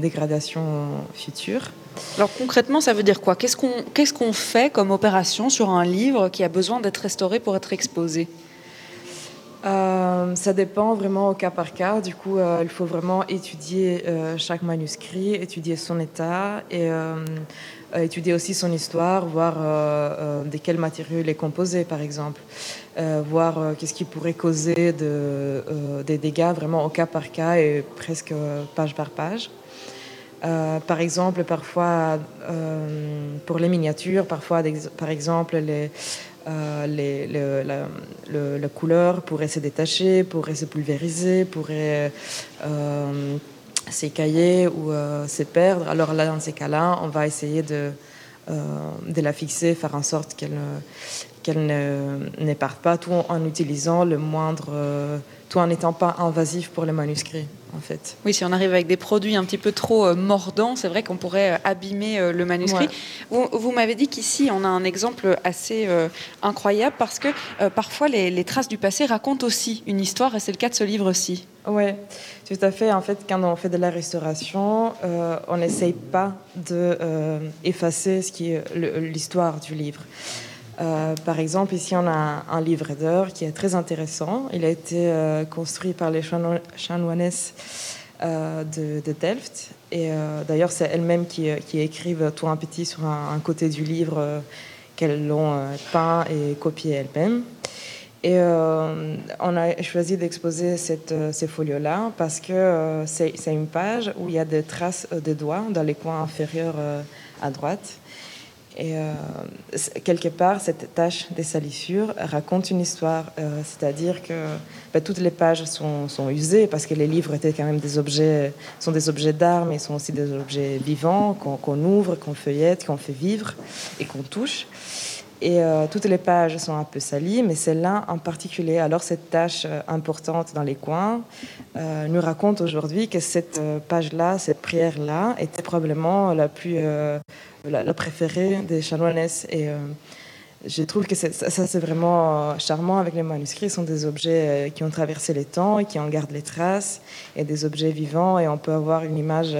dégradations futures. Alors concrètement, ça veut dire quoi? Qu'est-ce qu'on qu'est-ce qu'on fait comme opération sur un livre qui a besoin d'être restauré pour être exposé? Euh, ça dépend vraiment au cas par cas. Du coup, euh, il faut vraiment étudier euh, chaque manuscrit, étudier son état et étudier aussi son histoire, voir de quels matériaux il est composé, par exemple. voir qu'est-ce qui pourrait causer de, des dégâts vraiment au cas par cas et presque page par page. par exemple, parfois, pour les miniatures, parfois, par exemple, les, euh, la, couleur pourrait se détacher, pourrait se pulvériser, pourrait euh, s'écailler ou euh, se perdre. Alors là, dans ces cas-là, on va essayer de, la fixer, faire en sorte qu'elle ne, parte pas, tout en utilisant le moindre, tout en n'étant pas invasif pour les manuscrits en fait. Oui, si on arrive avec des produits un petit peu trop euh, mordants, c'est vrai qu'on pourrait euh, abîmer euh, le manuscrit. Vous, m'avez dit qu'ici, on a un exemple assez incroyable parce que parfois les, traces du passé racontent aussi une histoire et c'est le cas de ce livre-ci. Oui, tout à fait. En fait, quand on fait de la restauration, on n'essaye pas d'effacer ce qui est l'histoire du livre. Euh, par exemple, ici, on a un, livre d'heures qui est très intéressant. Il a été euh, construit par les chanoinesses euh, de, Delft. Et d'ailleurs, c'est elles-mêmes qui, écrivent tout un petit sur un, côté du livre qu'elles l'ont peint et copié elles-mêmes. Et on a choisi d'exposer ces folios-là parce que c'est une page où il y a des traces de doigts dans les coins inférieurs à droite. Et euh, quelque part, cette tâche des salissures raconte une histoire, euh, c'est-à-dire que bah, toutes les pages sont, usées parce que les livres étaient quand même des objets, sont des objets d'art, mais sont aussi des objets vivants qu'on ouvre, qu'on feuillette, qu'on fait vivre et qu'on touche. Et euh, toutes les pages sont un peu salies, mais celle-là en particulier. Alors cette tâche importante dans les coins nous raconte aujourd'hui que cette page-là, cette prière-là, était probablement la plus la, préférée des chanoinesses. Et, euh, je trouve que ça, c'est vraiment charmant avec les manuscrits. Ce sont des objets qui ont traversé les temps et qui en gardent les traces, et des objets vivants, et on peut avoir une image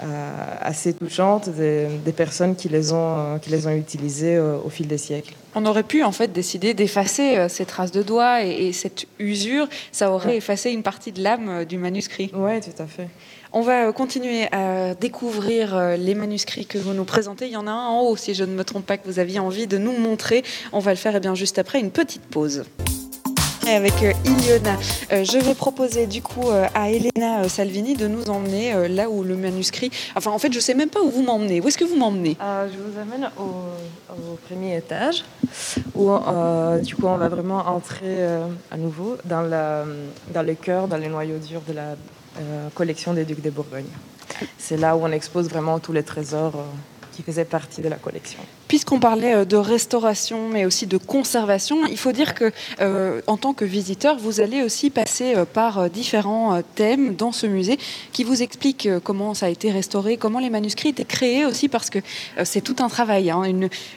assez touchante des, personnes qui les ont, qui les ont utilisés au fil des siècles. On aurait pu en fait décider d'effacer ces traces de doigts et, cette usure, ça aurait effacé une partie de l'âme du manuscrit. Oui, tout à fait. On va continuer à découvrir euh, les manuscrits que vous nous présentez. Il y en a un en haut, si je ne me trompe pas, que vous aviez envie de nous montrer. On va le faire eh bien, juste après une petite pause avec euh, Iliona. Euh, je vais proposer du coup à Elena Salvini de nous emmener là où le manuscrit. Enfin, en fait, je sais même pas où vous m'emmenez. Où est-ce que vous m'emmenez? Je vous amène au, premier étage où du coup on va vraiment entrer à nouveau dans, dans le cœur, dans les noyaux durs de la euh, collection des Ducs de Bourgogne. C'est là où on expose vraiment tous les trésors euh, qui faisaient partie de la collection. Puisqu'on parlait euh, de restauration, mais aussi de conservation, il faut dire que, euh, en tant que visiteur, vous allez aussi passer euh, par différents thèmes dans ce musée qui vous expliquent comment ça a été restauré, comment les manuscrits étaient créés aussi, parce que c'est tout un travail, hein,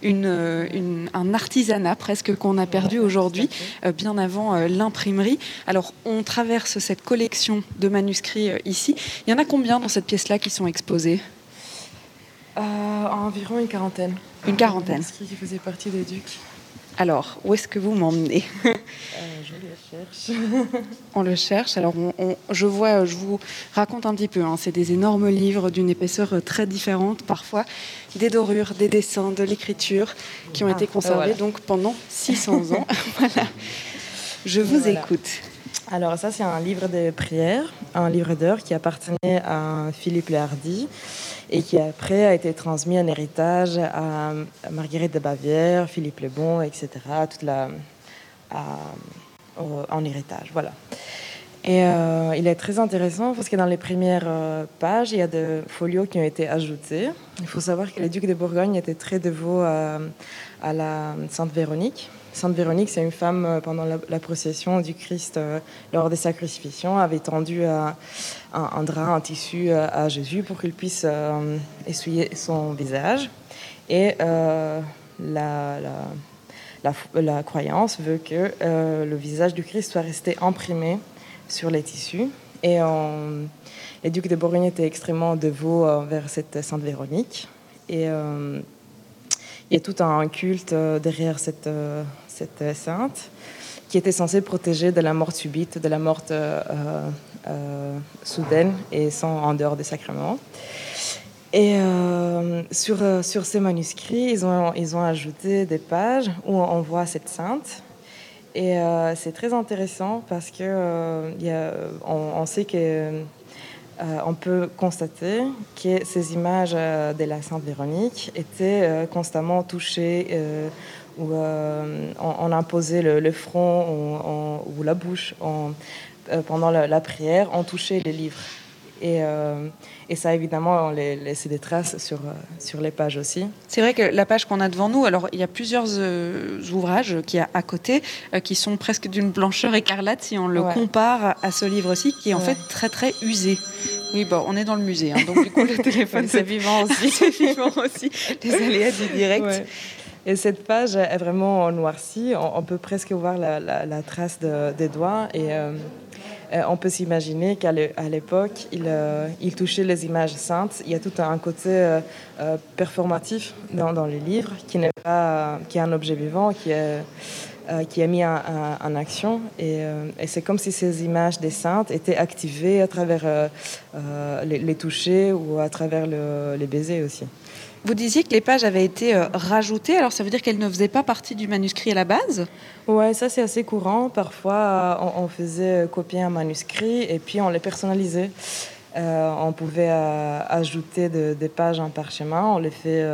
une, un artisanat presque qu'on a perdu aujourd'hui, bien avant l'imprimerie. Alors, on traverse cette collection de manuscrits ici. Il y en a combien dans cette pièce-là qui sont exposés? Environ une quarantaine. Une quarantaine. qui faisait partie des ducs. Alors, où est-ce que vous m'emmenez? Euh, Je le cherche. on le cherche. Alors, je vois, je vous raconte un petit peu. Hein. c'est des énormes livres d'une épaisseur très différente, parfois des dorures, des dessins, de l'écriture, qui ont ah, été conservés donc pendant 600 ans. voilà. Je vous écoute. Alors ça, c'est un livre de prières, un livre d'heures qui appartenait à Philippe Léhardy et qui après a été transmis en héritage à Marguerite de Bavière, Philippe le Bon, etc. Toute la, en héritage, voilà. Et euh, il est très intéressant parce que dans les premières euh, pages, il y a des folios qui ont été ajoutés. Il faut savoir que les ducs de Bourgogne étaient très dévots à la Sainte Véronique. Sainte Véronique, c'est une femme euh, pendant la, procession du Christ euh, lors des sacrifications, avait tendu un, drap, un tissu euh, à Jésus pour qu'il puisse essuyer son visage. Et la, croyance veut que le visage du Christ soit resté imprimé sur les tissus. Et les ducs de Bourgogne étaient extrêmement dévots envers cette Sainte Véronique. Et il y a tout un culte derrière cette, cette sainte, qui était censée protéger de la mort subite, de la mort euh, euh, soudaine et sans en dehors des sacrements. Et euh, sur, ces manuscrits, ils ont, ajouté des pages où on voit cette sainte. Et c'est très intéressant parce que a, on, sait que on peut constater que ces images de la Sainte Véronique étaient constamment touchées euh, on, imposait le, front ou la bouche euh, pendant la, prière, on touchait les livres. Et, euh, et, ça, évidemment, on les laissait des traces sur, sur les pages aussi. C'est vrai que la page qu'on a devant nous, alors il y a plusieurs ouvrages qui a à côté qui sont presque d'une blancheur écarlate si on le compare à ce livre-ci, qui est en fait très très usé. Oui, bon, on est dans le musée, hein, donc du coup le téléphone c'est vivant aussi. c'est vivant aussi. Les aléas du direct. Et cette page est vraiment noircie. On, on peut presque voir la, trace des doigts. Et euh, euh, on peut s'imaginer qu'à l'époque, il, euh, il, touchait les images saintes. Il y a tout un côté performatif dans, les livres qui n'est pas, qui est un objet vivant, qui est mis en, action. Et, c'est comme si ces images des saintes étaient activées à travers les, les, touchés ou à travers le, les baisers aussi. Vous disiez que les pages avaient été euh, rajoutées, alors ça veut dire qu'elles ne faisaient pas partie du manuscrit à la base? Oui, ça c'est assez courant. Parfois, euh, on, faisait copier un manuscrit et puis on les personnalisait. Euh, on pouvait ajouter des pages en parchemin, on les fait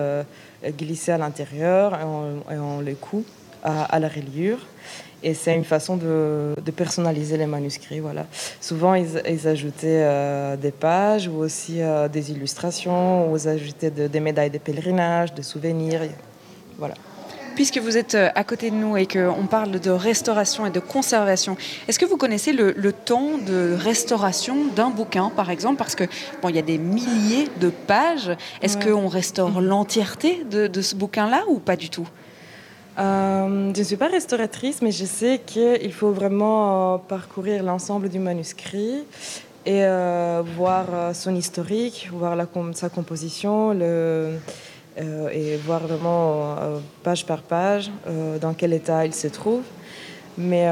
glisser à l'intérieur et, on, les coud à la reliure. Et c'est une façon de, personnaliser les manuscrits. Voilà. Souvent, ils, ajoutaient euh, des pages ou aussi euh, des illustrations, ou ils ajoutaient des médailles de pèlerinage, des souvenirs. Voilà. Puisque vous êtes euh, à côté de nous et qu'on parle de restauration et de conservation, est-ce que vous connaissez le, temps de restauration d'un bouquin, par exemple? Parce que bon, il y a des milliers de pages. Est-ce qu'on restaure l'entièreté de, de ce bouquin-là ou pas du tout? Euh, je ne suis pas restauratrice, mais je sais qu'il faut vraiment euh, parcourir l'ensemble du manuscrit et euh, voir son historique, voir sa composition et voir vraiment page par page dans quel état il se trouve. Mais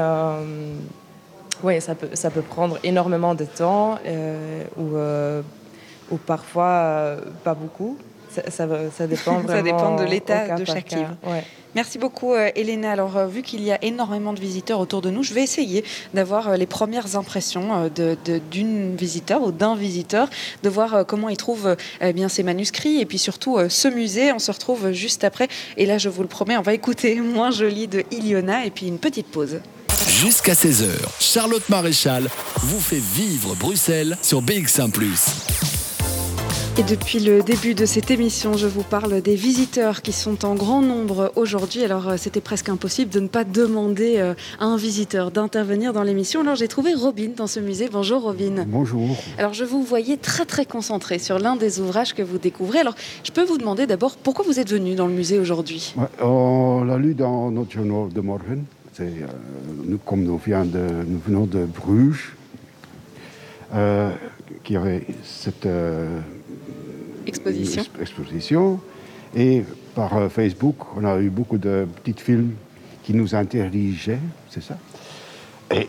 oui, ça peut, prendre énormément de temps ou parfois pas beaucoup. Ça, ça, dépend vraiment. ça dépend de l'état de chaque livre. Ouais. Merci beaucoup, euh, Elena. Alors, euh, vu qu'il y a énormément de visiteurs autour de nous, je vais essayer d'avoir euh, les premières impressions d'une de, visiteur ou d'un visiteur, de voir comment il trouve eh bien ces manuscrits et puis surtout ce musée. On se retrouve juste après. Et là, je vous le promets, on va écouter Moins joli de Iliona et puis une petite pause. Jusqu'à 16h, Charlotte Maréchal vous fait vivre Bruxelles sur BX1 ⁇ et depuis le début de cette émission, je vous parle des visiteurs qui sont en grand nombre aujourd'hui. Alors euh, c'était presque impossible de ne pas demander euh, à un visiteur d'intervenir dans l'émission. Alors j'ai trouvé Robin dans ce musée. Bonjour Robin. Bonjour. Alors je vous voyais très très concentré sur l'un des ouvrages que vous découvrez. Alors je peux vous demander d'abord pourquoi vous êtes venu dans le musée aujourd'hui? On l'a lu dans notre journal de morgen. Euh, nous, comme nous, de, nous, venons de Bruges, qui avait cette exposition. exposition. Et par euh, Facebook, on a eu beaucoup de petits films qui nous interdigeaient, c'est ça? Et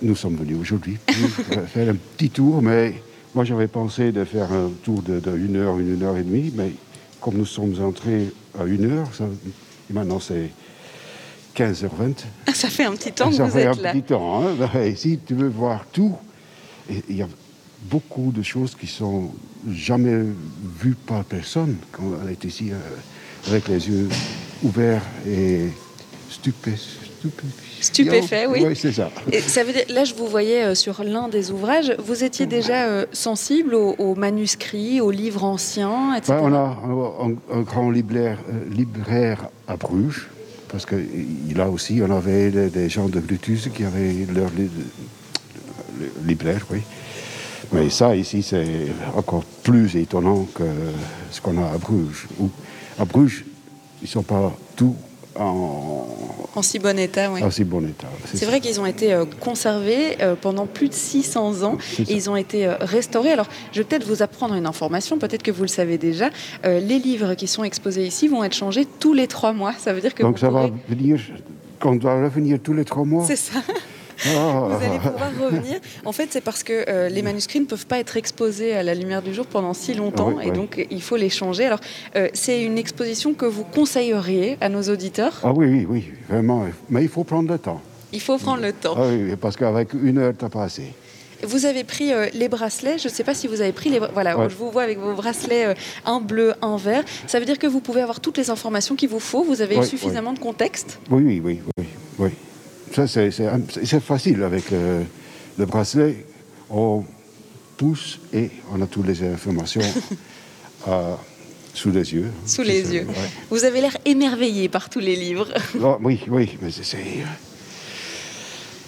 nous sommes venus aujourd'hui pour faire un petit tour, mais moi j'avais pensé de faire un tour de, une heure, une heure et demie, mais comme nous sommes entrés à une heure, ça, maintenant c'est 15h20. Ça fait un petit temps que ça vous fait êtes un là. petit temps. Hein. Ici, tu veux voir tout. Il y a beaucoup de choses qui sont jamais vues par personne quand elle est ici euh, avec les yeux ouverts et stupé, stupéfait. oui. Oui, c'est ça. Et ça veut dire, là, je vous voyais euh, sur l'un des ouvrages. Vous étiez déjà euh, sensible aux, manuscrits, aux livres anciens, etc. on a un, grand libraire, libraire, à Bruges, parce que là aussi, on avait des, gens de Brutus qui avaient leur libraire, oui. Mais ça, ici, c'est encore plus étonnant que ce qu'on a à Bruges. à Bruges, ils ne sont pas tous en... En si bon état, oui. En si bon état. C'est vrai qu'ils ont été euh, conservés euh, pendant plus de 600 ans et ils ont été euh, restaurés. Alors, je vais peut-être vous apprendre une information, peut-être que vous le savez déjà. les livres qui sont exposés ici vont être changés tous les trois mois. Ça veut dire que Donc ça va venir qu'on doit revenir tous les trois mois? C'est ça. Vous allez pouvoir revenir. En fait, c'est parce que euh, les manuscrits ne peuvent pas être exposés à la lumière du jour pendant si longtemps et donc il faut les changer. Alors, euh, c'est une exposition que vous conseilleriez à nos auditeurs? Ah oui, oui, oui, vraiment. Mais il faut prendre le temps. Il faut prendre le temps. Ah oui, parce qu'avec une heure, tu pas assez. Vous avez pris euh, les bracelets. Je ne sais pas si vous avez pris les. Voilà, je vous vois avec vos bracelets, un bleu, un vert. Ça veut dire que vous pouvez avoir toutes les informations qu'il vous faut. Vous avez suffisamment de contexte? Oui, oui, oui, oui, oui. Ça, c'est facile avec le, bracelet. On pousse et on a toutes les informations euh, sous les yeux. Sous les yeux. Vous avez l'air émerveillé par tous les livres. Oh, oui, oui, mais c'est...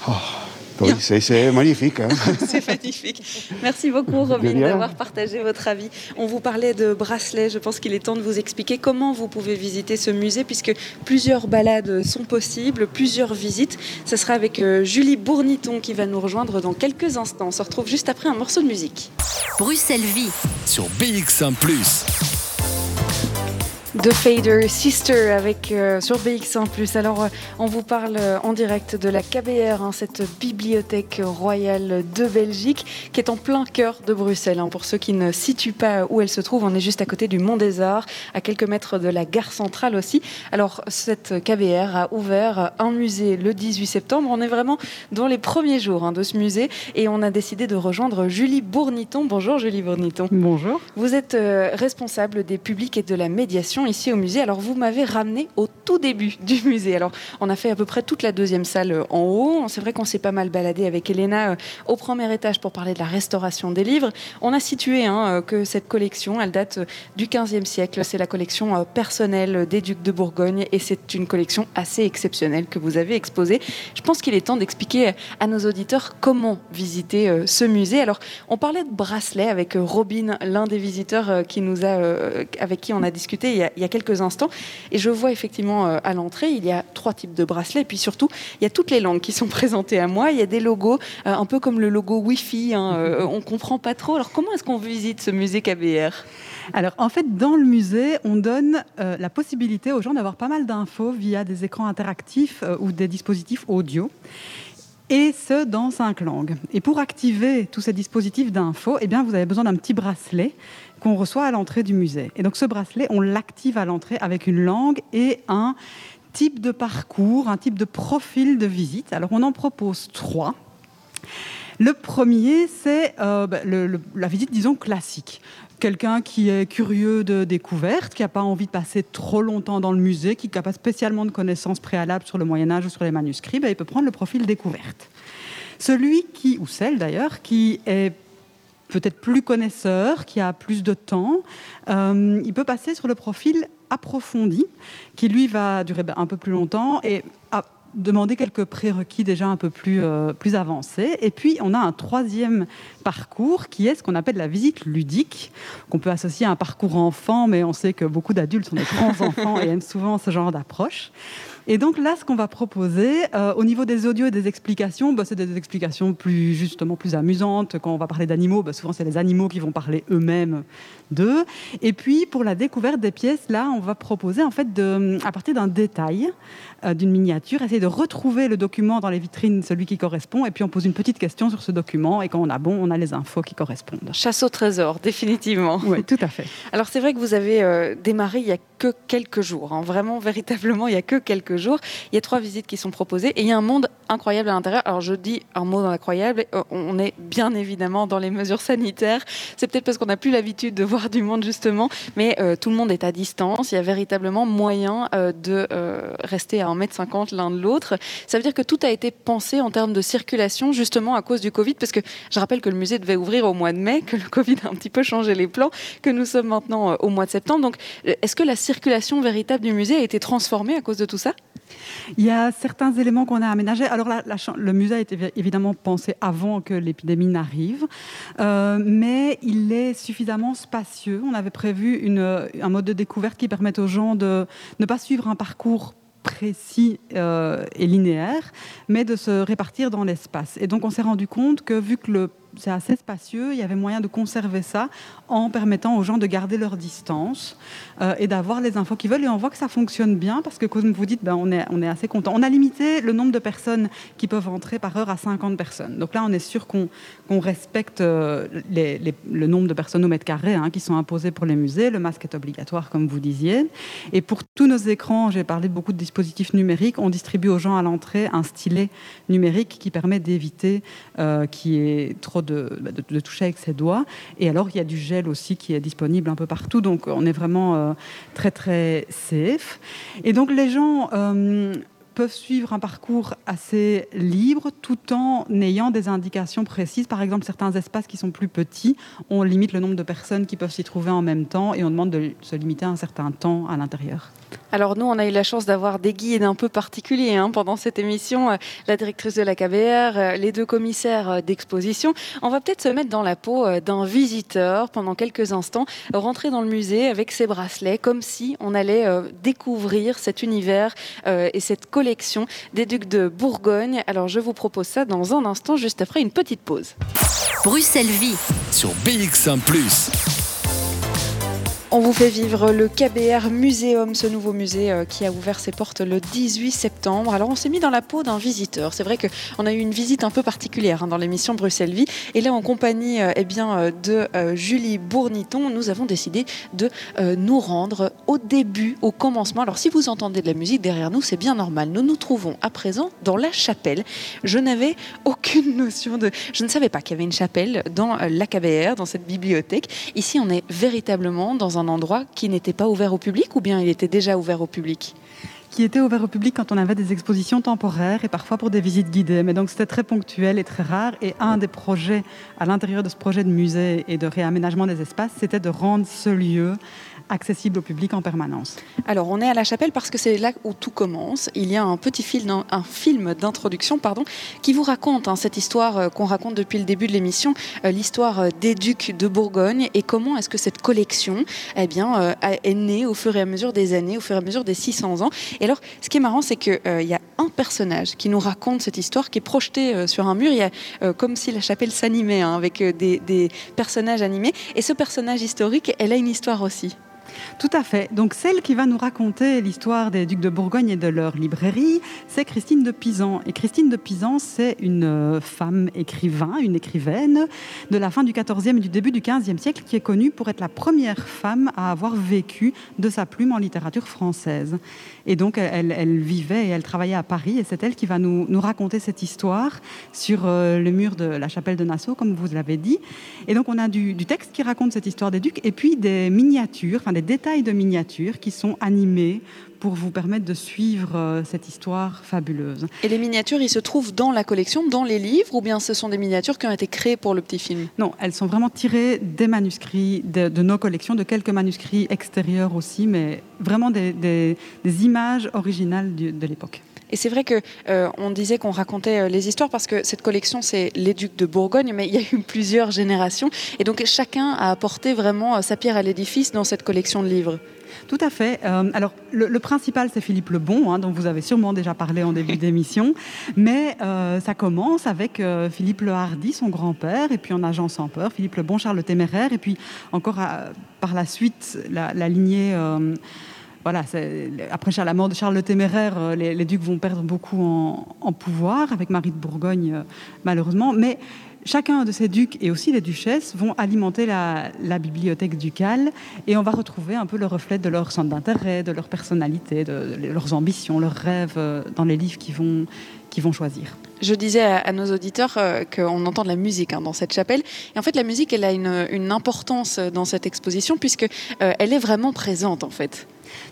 Oh. Oui, c'est magnifique. Hein. c'est magnifique. Merci beaucoup, Robin, d'avoir partagé votre avis. On vous parlait de bracelets. Je pense qu'il est temps de vous expliquer comment vous pouvez visiter ce musée, puisque plusieurs balades sont possibles, plusieurs visites. Ce sera avec euh, Julie Bourniton qui va nous rejoindre dans quelques instants. On se retrouve juste après un morceau de musique. Bruxelles Vie. Sur BX1 ⁇ The Fader Sister avec euh, sur BX1+. Alors euh, on vous parle euh, en direct de la KBR, hein, cette bibliothèque royale de Belgique qui est en plein cœur de Bruxelles. Hein. Pour ceux qui ne situent pas où elle se trouve, on est juste à côté du Mont des Arts, à quelques mètres de la gare centrale aussi. Alors cette KBR a ouvert un musée le 18 septembre. On est vraiment dans les premiers jours hein, de ce musée et on a décidé de rejoindre Julie Bourniton. Bonjour Julie Bourniton. Bonjour. Vous êtes responsable des publics et de la médiation ici au musée. Alors vous m'avez ramené au tout début du musée. Alors on a fait à peu près toute la deuxième salle euh, en haut. C'est vrai qu'on s'est pas mal baladé avec Elena euh, au premier étage pour parler de la restauration des livres. On a situé hein, euh, que cette collection, elle date du 15e siècle. C'est la collection personnelle des ducs de Bourgogne et c'est une collection assez exceptionnelle que vous avez exposée. Je pense qu'il est temps d'expliquer à nos auditeurs comment visiter ce musée. Alors on parlait de bracelets avec Robin, l'un des visiteurs qui nous a, avec qui on a discuté il y a il y a quelques instants. Et je vois effectivement à l'entrée, il y a trois types de bracelets. Et puis surtout, il y a toutes les langues qui sont présentées à moi. Il y a des logos, un peu comme le logo Wi-Fi. Hein, on comprend pas trop. Alors comment est-ce qu'on visite ce musée KBR alors en fait, dans le musée, on donne euh, la possibilité aux gens d'avoir pas mal d'infos via des écrans interactifs euh, ou des dispositifs audio. Et ce, dans cinq langues. Et pour activer tous ces dispositifs d'infos, eh bien, vous avez besoin d'un petit bracelet qu'on reçoit à l'entrée du musée. Et donc ce bracelet, on l'active à l'entrée avec une langue et un type de parcours, un type de profil de visite. Alors on en propose trois. Le premier, c'est euh, bah, la visite, disons, classique quelqu'un qui est curieux de découverte, qui n'a pas envie de passer trop longtemps dans le musée, qui n'a pas spécialement de connaissances préalables sur le Moyen Âge ou sur les manuscrits, ben, il peut prendre le profil découverte. Celui qui, ou celle d'ailleurs, qui est peut-être plus connaisseur, qui a plus de temps, euh, il peut passer sur le profil approfondi, qui lui va durer ben, un peu plus longtemps et demander quelques prérequis déjà un peu plus, euh, plus avancés. Et puis, on a un troisième parcours qui est ce qu'on appelle la visite ludique, qu'on peut associer à un parcours enfant, mais on sait que beaucoup d'adultes sont des grands enfants et aiment souvent ce genre d'approche. Et donc là, ce qu'on va proposer, euh, au niveau des audios et des explications, bah, c'est des explications plus justement plus amusantes. Quand on va parler d'animaux, bah, souvent c'est les animaux qui vont parler eux-mêmes d'eux. Et puis pour la découverte des pièces, là, on va proposer en fait de, à partir d'un détail, euh, d'une miniature, essayer de retrouver le document dans les vitrines, celui qui correspond, et puis on pose une petite question sur ce document, et quand on a bon, on a les infos qui correspondent. Chasse au trésor, définitivement. Oui, tout à fait. Alors c'est vrai que vous avez euh, démarré il y a que quelques jours, hein. vraiment, véritablement, il y a que quelques jours. Il y a trois visites qui sont proposées, et il y a un monde incroyable à l'intérieur. Alors je dis un mot incroyable, euh, on est bien évidemment dans les mesures sanitaires. C'est peut-être parce qu'on n'a plus l'habitude de voir du monde justement, mais tout le monde est à distance. Il y a véritablement moyen de rester à 1m50 l'un de l'autre. Ça veut dire que tout a été pensé en termes de circulation, justement à cause du Covid, parce que je rappelle que le musée devait ouvrir au mois de mai, que le Covid a un petit peu changé les plans, que nous sommes maintenant euh, au mois de septembre. Donc, euh, est-ce que la circulation véritable du musée a été transformée à cause de tout ça? Il y a certains éléments qu'on a aménagés. Alors, le musée a été évidemment pensé avant que l'épidémie n'arrive, euh, mais il est suffisamment spacieux. On avait prévu un mode de découverte qui permette aux gens de ne pas suivre un parcours précis euh, et linéaire, mais de se répartir dans l'espace. Et donc on s'est rendu compte que vu que le c'est assez spacieux, il y avait moyen de conserver ça en permettant aux gens de garder leur distance euh, et d'avoir les infos qu'ils veulent. Et on voit que ça fonctionne bien parce que, comme vous dites, ben, on, est, assez content. On a limité le nombre de personnes qui peuvent entrer par heure à 50 personnes. Donc là, on est sûr qu'on respecte euh, le nombre de personnes au mètre carré hein, qui sont imposées pour les musées. Le masque est obligatoire, comme vous disiez. Et pour tous nos écrans, j'ai parlé de beaucoup de dispositifs numériques, on distribue aux gens à l'entrée un stylet numérique qui permet d'éviter euh, qu'il y ait trop bah, de, toucher avec ses doigts. Et alors, il y a du gel aussi qui est disponible un peu partout. Donc, on est vraiment euh, très, très safe. Et donc, les gens euh, peuvent suivre un parcours assez libre tout en ayant des indications précises. Par exemple, certains espaces qui sont plus petits, on limite le nombre de personnes qui peuvent s'y trouver en même temps et on demande de se limiter un certain temps à l'intérieur. Alors nous, on a eu la chance d'avoir des guides un peu particuliers hein, pendant cette émission, euh, la directrice de la KBR, euh, les deux commissaires euh, d'exposition. On va peut-être se mettre dans la peau d'un visiteur pendant quelques instants, rentrer dans le musée avec ses bracelets, comme si on allait découvrir cet univers et cette collection des ducs de Bourgogne. Alors je vous propose ça dans un instant, juste après une petite pause. Bruxelles Vie sur BX1 ⁇ on vous fait vivre le KBR Muséum, ce nouveau musée euh, qui a ouvert ses portes le 18 septembre. Alors on s'est mis dans la peau d'un visiteur. C'est vrai qu'on a eu une visite un peu particulière hein, dans l'émission Bruxelles Vie. Et là, en compagnie euh, eh bien, euh, de Julie Bourniton, nous avons décidé de nous rendre au début, au commencement. Alors si vous entendez de la musique derrière nous, c'est bien normal. Nous nous trouvons à présent dans la chapelle. Je n'avais aucune notion de... Je ne savais pas qu'il y avait une chapelle dans la KBR, dans cette bibliothèque. Ici, on est véritablement dans un endroit qui n'était pas ouvert au public ou bien il était déjà ouvert au public qui était ouvert au public quand on avait des expositions temporaires et parfois pour des visites guidées. Mais donc c'était très ponctuel et très rare. Et un des projets à l'intérieur de ce projet de musée et de réaménagement des espaces, c'était de rendre ce lieu accessible au public en permanence. Alors, on est à la chapelle parce que c'est là où tout commence. Il y a un petit film, un film d'introduction, pardon, qui vous raconte hein, cette histoire euh, qu'on raconte depuis le début de l'émission, euh, l'histoire euh, des ducs de Bourgogne et comment est-ce que cette collection, eh bien, est née au fur et à mesure des années, au fur et à mesure des 600 ans. Et alors, ce qui est marrant, c'est qu'il y a un personnage qui nous raconte cette histoire, qui est projeté sur un mur. Il y a comme si la chapelle s'animait hein, avec des personnages animés. Et ce personnage historique, elle a une histoire aussi. Tout à fait. Donc celle qui va nous raconter l'histoire des ducs de Bourgogne et de leur librairie, c'est Christine de Pisan. Et Christine de Pisan, c'est une euh, femme écrivain, une écrivaine de la fin du XIVe et du début du XVe siècle qui est connue pour être la première femme à avoir vécu de sa plume en littérature française. Et donc elle, vivait et elle travaillait à Paris et c'est elle qui va nous, raconter cette histoire sur euh, le mur de la chapelle de Nassau, comme vous l'avez dit. Et donc on a du, du, texte qui raconte cette histoire des ducs et puis des miniatures, enfin des détails de miniatures qui sont animés pour vous permettre de suivre euh, cette histoire fabuleuse. Et les miniatures, ils se trouvent dans la collection, dans les livres, ou bien ce sont des miniatures qui ont été créées pour le petit film? Non, elles sont vraiment tirées des manuscrits, de, nos collections, de quelques manuscrits extérieurs aussi, mais vraiment des, images originales de l'époque. Et c'est vrai que euh, on disait qu'on racontait euh, les histoires parce que cette collection c'est les ducs de Bourgogne, mais il y a eu plusieurs générations et donc chacun a apporté vraiment sa pierre à l'édifice dans cette collection de livres. Tout à fait. Euh, alors, le, principal, c'est Philippe Lebon, hein, dont vous avez sûrement déjà parlé en début d'émission. Mais euh, ça commence avec euh, Philippe Le Hardy, son grand-père, et puis en agent sans peur, Philippe Lebon, Charles le Téméraire, et puis encore par la suite, la, lignée voilà, après la mort de Charles le Téméraire, les, ducs vont perdre beaucoup en, pouvoir, avec Marie de Bourgogne, malheureusement. Mais Chacun de ces ducs et aussi les duchesses vont alimenter la, bibliothèque ducale et on va retrouver un peu le reflet de leur centre d'intérêt, de leur personnalité, de, leurs ambitions, leurs rêves euh, dans les livres qu'ils vont, choisir. Je disais à, nos auditeurs euh, qu'on entend de la musique hein, dans cette chapelle. Et en fait, la musique, elle a une, importance dans cette exposition puisque euh, elle est vraiment présente en fait.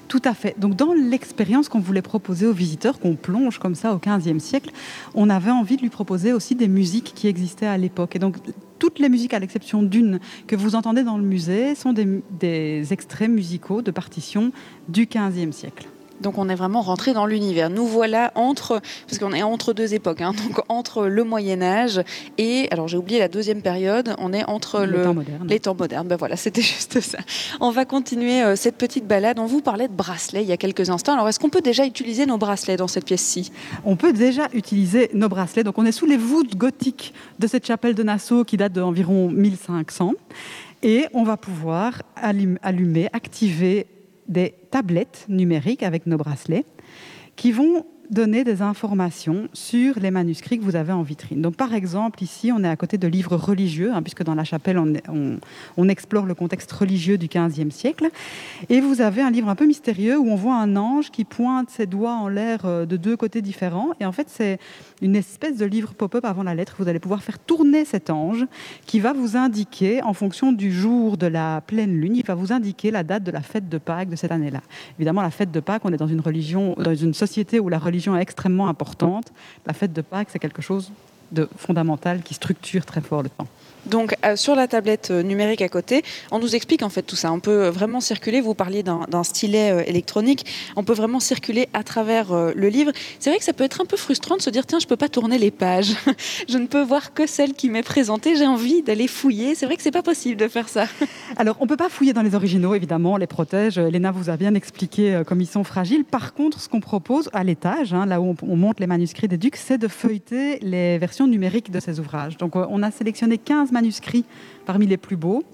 Tout à fait. Donc dans l'expérience qu'on voulait proposer aux visiteurs, qu'on plonge comme ça au XVe siècle, on avait envie de lui proposer aussi des musiques qui existaient à l'époque. Et donc toutes les musiques, à l'exception d'une que vous entendez dans le musée, sont des, extraits musicaux de partitions du XVe siècle. Donc on est vraiment rentré dans l'univers. Nous voilà entre, parce qu'on est entre deux époques, hein, donc entre le Moyen Âge et, alors j'ai oublié la deuxième période, on est entre le, temps moderne. les temps modernes. Ben voilà, c'était juste ça. On va continuer euh, cette petite balade. On vous parlait de bracelets il y a quelques instants. Alors est-ce qu'on peut déjà utiliser nos bracelets dans cette pièce-ci? On peut déjà utiliser nos bracelets. Donc on est sous les voûtes gothiques de cette chapelle de Nassau qui date d'environ 1500. Et on va pouvoir allumer, activer des tablettes numériques avec nos bracelets qui vont donner des informations sur les manuscrits que vous avez en vitrine. Donc, par exemple, ici, on est à côté de livres religieux, hein, puisque dans la chapelle, on, on, explore le contexte religieux du XVe siècle. Et vous avez un livre un peu mystérieux où on voit un ange qui pointe ses doigts en l'air euh, de deux côtés différents. Et en fait, c'est une espèce de livre pop-up avant la lettre. Vous allez pouvoir faire tourner cet ange qui va vous indiquer, en fonction du jour de la pleine lune, il va vous indiquer la date de la fête de Pâques de cette année-là. Évidemment, la fête de Pâques, on est dans une religion, dans une société où la religion est extrêmement importante. La fête de Pâques, c'est quelque chose de fondamental qui structure très fort le temps. Donc euh, sur la tablette euh, numérique à côté, on nous explique en fait tout ça. On peut vraiment circuler, vous parliez d'un stylet euh, électronique, on peut vraiment circuler à travers le livre. C'est vrai que ça peut être un peu frustrant de se dire tiens, je peux pas tourner les pages. je ne peux voir que celle qui m'est présentée, j'ai envie d'aller fouiller. C'est vrai que c'est pas possible de faire ça. Alors, on peut pas fouiller dans les originaux évidemment, on les protège. Léna vous a bien expliqué comme ils sont fragiles. Par contre, ce qu'on propose à l'étage, hein, là où on, monte les manuscrits des ducs, c'est de feuilleter les versions numériques de ces ouvrages. Donc on a sélectionné 15 manuscrits parmi les plus beaux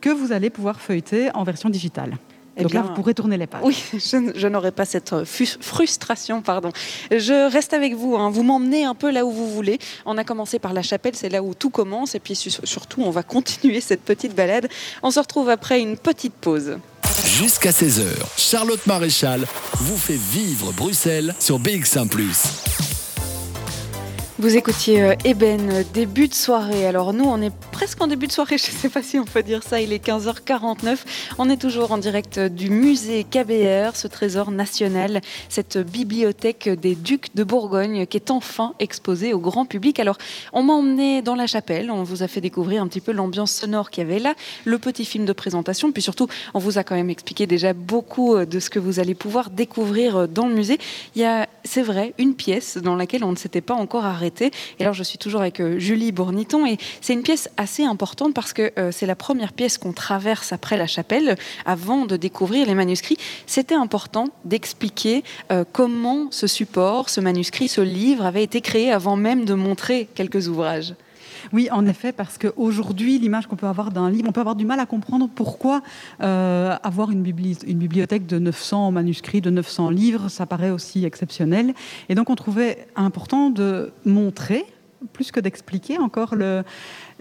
que vous allez pouvoir feuilleter en version digitale. Et eh Donc là, vous pourrez tourner les pages. Oui, je, n'aurai pas cette euh, frustration, pardon. Je reste avec vous. Hein. Vous m'emmenez un peu là où vous voulez. On a commencé par la chapelle, c'est là où tout commence. Et puis surtout, on va continuer cette petite balade. On se retrouve après une petite pause. Jusqu'à 16h, Charlotte Maréchal vous fait vivre Bruxelles sur BX1 ⁇ Vous écoutiez Eben, euh, début de soirée. Alors nous, on est presque en début de soirée, je ne sais pas si on peut dire ça, il est 15h49. On est toujours en direct du musée KBR, ce trésor national, cette bibliothèque des ducs de Bourgogne qui est enfin exposée au grand public. Alors on m'a emmené dans la chapelle, on vous a fait découvrir un petit peu l'ambiance sonore qu'il y avait là, le petit film de présentation, puis surtout on vous a quand même expliqué déjà beaucoup euh, de ce que vous allez pouvoir découvrir euh, dans le musée. Il y a, c'est vrai, une pièce dans laquelle on ne s'était pas encore arrêté et alors, je suis toujours avec euh, Julie Bourniton et c'est une pièce assez importante parce que euh, c'est la première pièce qu'on traverse après la chapelle avant de découvrir les manuscrits. C'était important d'expliquer euh, comment ce support, ce manuscrit, ce livre avait été créé avant même de montrer quelques ouvrages. Oui, en effet, parce qu'aujourd'hui, l'image qu'on peut avoir d'un livre, on peut avoir du mal à comprendre pourquoi euh, avoir une, bibliothèque de 900 manuscrits, de 900 livres, ça paraît aussi exceptionnel. Et donc, on trouvait important de montrer, plus que d'expliquer encore le,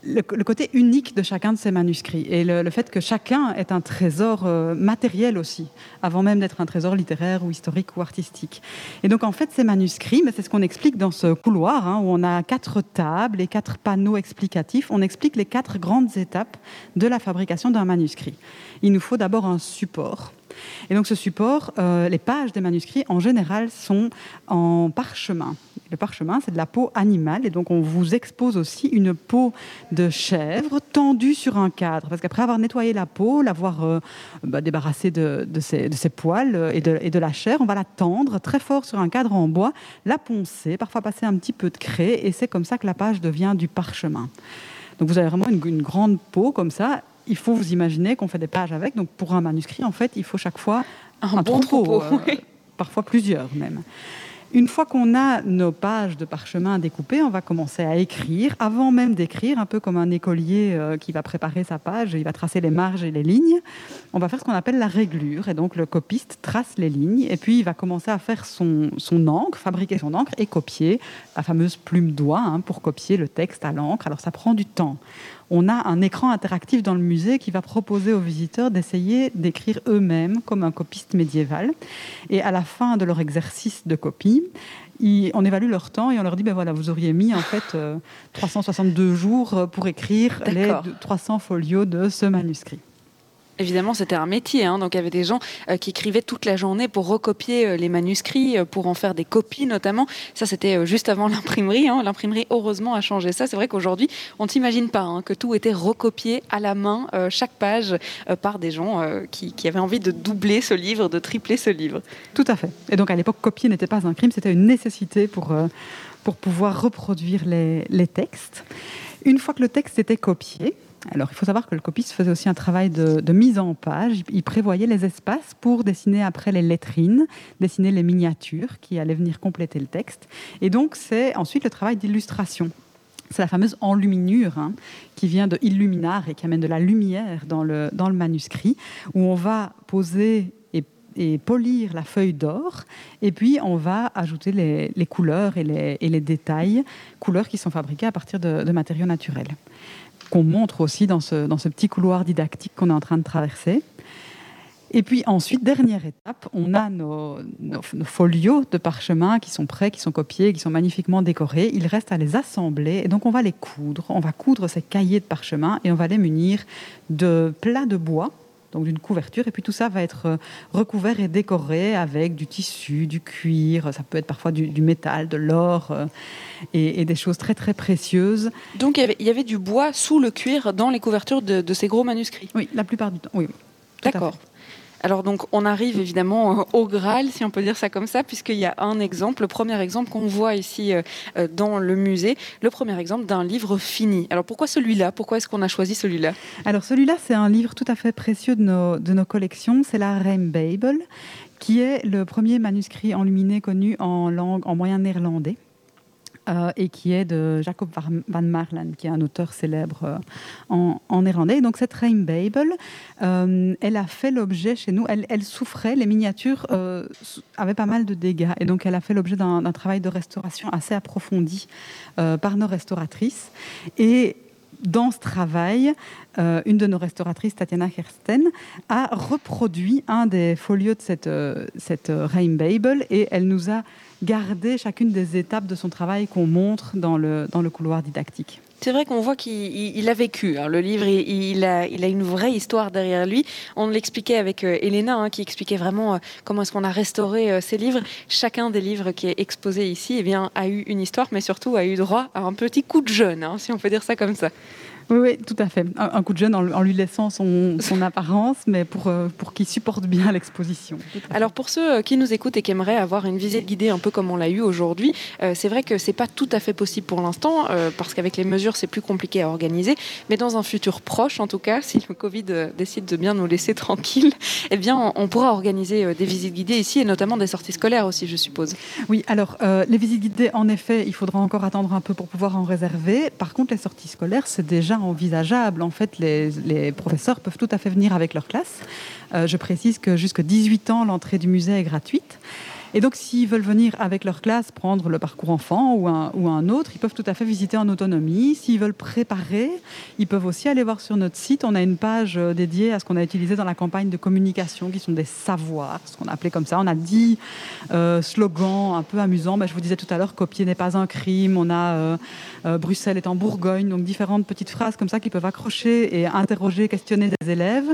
le, côté unique de chacun de ces manuscrits et le, fait que chacun est un trésor euh, matériel aussi, avant même d'être un trésor littéraire ou historique ou artistique. Et donc en fait, ces manuscrits, mais c'est ce qu'on explique dans ce couloir, hein, où on a quatre tables et quatre panneaux explicatifs, on explique les quatre grandes étapes de la fabrication d'un manuscrit. Il nous faut d'abord un support. Et donc ce support, euh, les pages des manuscrits en général sont en parchemin. Le parchemin, c'est de la peau animale, et donc on vous expose aussi une peau de chèvre tendue sur un cadre. Parce qu'après avoir nettoyé la peau, l'avoir euh, bah, débarrassée de, ses, poils euh, et de, la chair, on va la tendre très fort sur un cadre en bois, la poncer, parfois passer un petit peu de craie, et c'est comme ça que la page devient du parchemin. Donc vous avez vraiment une, grande peau comme ça. Il faut vous imaginer qu'on fait des pages avec. Donc pour un manuscrit, en fait, il faut chaque fois un, bon troupeau, euh, parfois plusieurs même. Une fois qu'on a nos pages de parchemin découpées, on va commencer à écrire. Avant même d'écrire, un peu comme un écolier euh, qui va préparer sa page, il va tracer les marges et les lignes. On va faire ce qu'on appelle la réglure. Et donc le copiste trace les lignes et puis il va commencer à faire son, encre, fabriquer son encre et copier la fameuse plume d'oie hein, pour copier le texte à l'encre. Alors ça prend du temps on a un écran interactif dans le musée qui va proposer aux visiteurs d'essayer d'écrire eux-mêmes comme un copiste médiéval. Et à la fin de leur exercice de copie, on évalue leur temps et on leur dit ben voilà, vous auriez mis en fait 362 euh, jours pour écrire les 300 folios de ce manuscrit. Évidemment, c'était un métier. Hein. donc, il y avait des gens euh, qui écrivaient toute la journée pour recopier euh, les manuscrits, euh, pour en faire des copies notamment. Ça, c'était juste avant l'imprimerie. Hein. L'imprimerie, heureusement, a changé ça. C'est vrai qu'aujourd'hui, on ne s'imagine pas hein, que tout était recopié à la main, chaque page, par des gens qui, avaient envie de doubler ce livre, de tripler ce livre. Tout à fait. Et donc, à l'époque, copier n'était pas un crime, c'était une nécessité pour, pour pouvoir reproduire les, les textes. Une fois que le texte était copié, alors, il faut savoir que le copiste faisait aussi un travail de, mise en page. Il prévoyait les espaces pour dessiner après les lettrines, dessiner les miniatures qui allaient venir compléter le texte. Et donc, c'est ensuite le travail d'illustration. C'est la fameuse enluminure hein, qui vient de illuminar et qui amène de la lumière dans le, dans le manuscrit, où on va poser et, polir la feuille d'or, et puis on va ajouter les, couleurs et les, et les, détails, couleurs qui sont fabriquées à partir de, de matériaux naturels qu'on montre aussi dans ce, dans ce petit couloir didactique qu'on est en train de traverser. Et puis ensuite, dernière étape, on a nos, folios de parchemin qui sont prêts, qui sont copiés, qui sont magnifiquement décorés. Il reste à les assembler et donc on va les coudre. On va coudre ces cahiers de parchemin et on va les munir de plats de bois donc d'une couverture. Et puis tout ça va être euh, recouvert et décoré avec du tissu, du cuir, ça peut être parfois du, métal, de l'or euh, et, des choses très très précieuses. Donc il y, avait, du bois sous le cuir dans les couvertures de, ces gros manuscrits Oui, la plupart du temps, oui D'accord. Alors donc on arrive évidemment euh, au Graal, si on peut dire ça comme ça, puisqu'il y a un exemple, le premier exemple qu'on voit ici euh, euh, dans le musée, le premier exemple d'un livre fini. Alors pourquoi celui-là? Pourquoi est-ce qu'on a choisi celui-là? Alors celui-là, c'est un livre tout à fait précieux de nos, collections, c'est la Bible, qui est le premier manuscrit enluminé connu en langue en moyen néerlandais. Euh, et qui est de Jacob van Marlen, qui est un auteur célèbre euh, en, néerlandais. donc cette Reim Bible, euh, elle a fait l'objet chez nous, elle, souffrait, les miniatures avaient pas mal de dégâts, et donc elle a fait l'objet d'un travail de restauration assez approfondi par nos restauratrices. Et dans ce travail, euh, une de nos restauratrices, Tatiana Kersten, a reproduit un des folios de cette, euh, Bible et elle nous a gardé chacune des étapes de son travail qu'on montre dans le couloir didactique. C'est vrai qu'on voit qu'il a vécu. Hein. Le livre, il, a, une vraie histoire derrière lui. On l'expliquait avec euh, Elena, hein, qui expliquait vraiment euh, comment est-ce qu'on a restauré euh, ces livres. Chacun des livres qui est exposé ici eh bien, a eu une histoire, mais surtout a eu droit à un petit coup de jeune, hein, si on peut dire ça comme ça. Oui, oui, tout à fait. Un, coup de jeune en, lui laissant son, apparence, mais pour, euh, pour qu'il supporte bien l'exposition. Alors pour ceux euh, qui nous écoutent et qui aimeraient avoir une visite guidée un peu comme on l'a eu aujourd'hui, euh, c'est vrai que c'est pas tout à fait possible pour l'instant, parce qu'avec les mesures c'est plus compliqué à organiser, mais dans un futur proche en tout cas, si le Covid décide de bien nous laisser tranquilles, eh bien on, pourra organiser des visites guidées ici et notamment des sorties scolaires aussi, je suppose. Oui, alors les visites guidées, en effet, il faudra encore attendre un peu pour pouvoir en réserver. Par contre, les sorties scolaires, c'est déjà envisageable. En fait, les, professeurs peuvent tout à fait venir avec leur classe. Euh, je précise que jusqu'à 18 ans, l'entrée du musée est gratuite. Et donc, s'ils veulent venir avec leur classe prendre le parcours enfant ou un, ou un autre, ils peuvent tout à fait visiter en autonomie. S'ils veulent préparer, ils peuvent aussi aller voir sur notre site. On a une page euh, dédiée à ce qu'on a utilisé dans la campagne de communication, qui sont des savoirs, ce qu'on a appelé comme ça. On a dix euh, slogans un peu amusants. Ben, je vous disais tout à l'heure, copier n'est pas un crime. On a euh, Bruxelles est en Bourgogne, donc différentes petites phrases comme ça qui peuvent accrocher et interroger, questionner des élèves,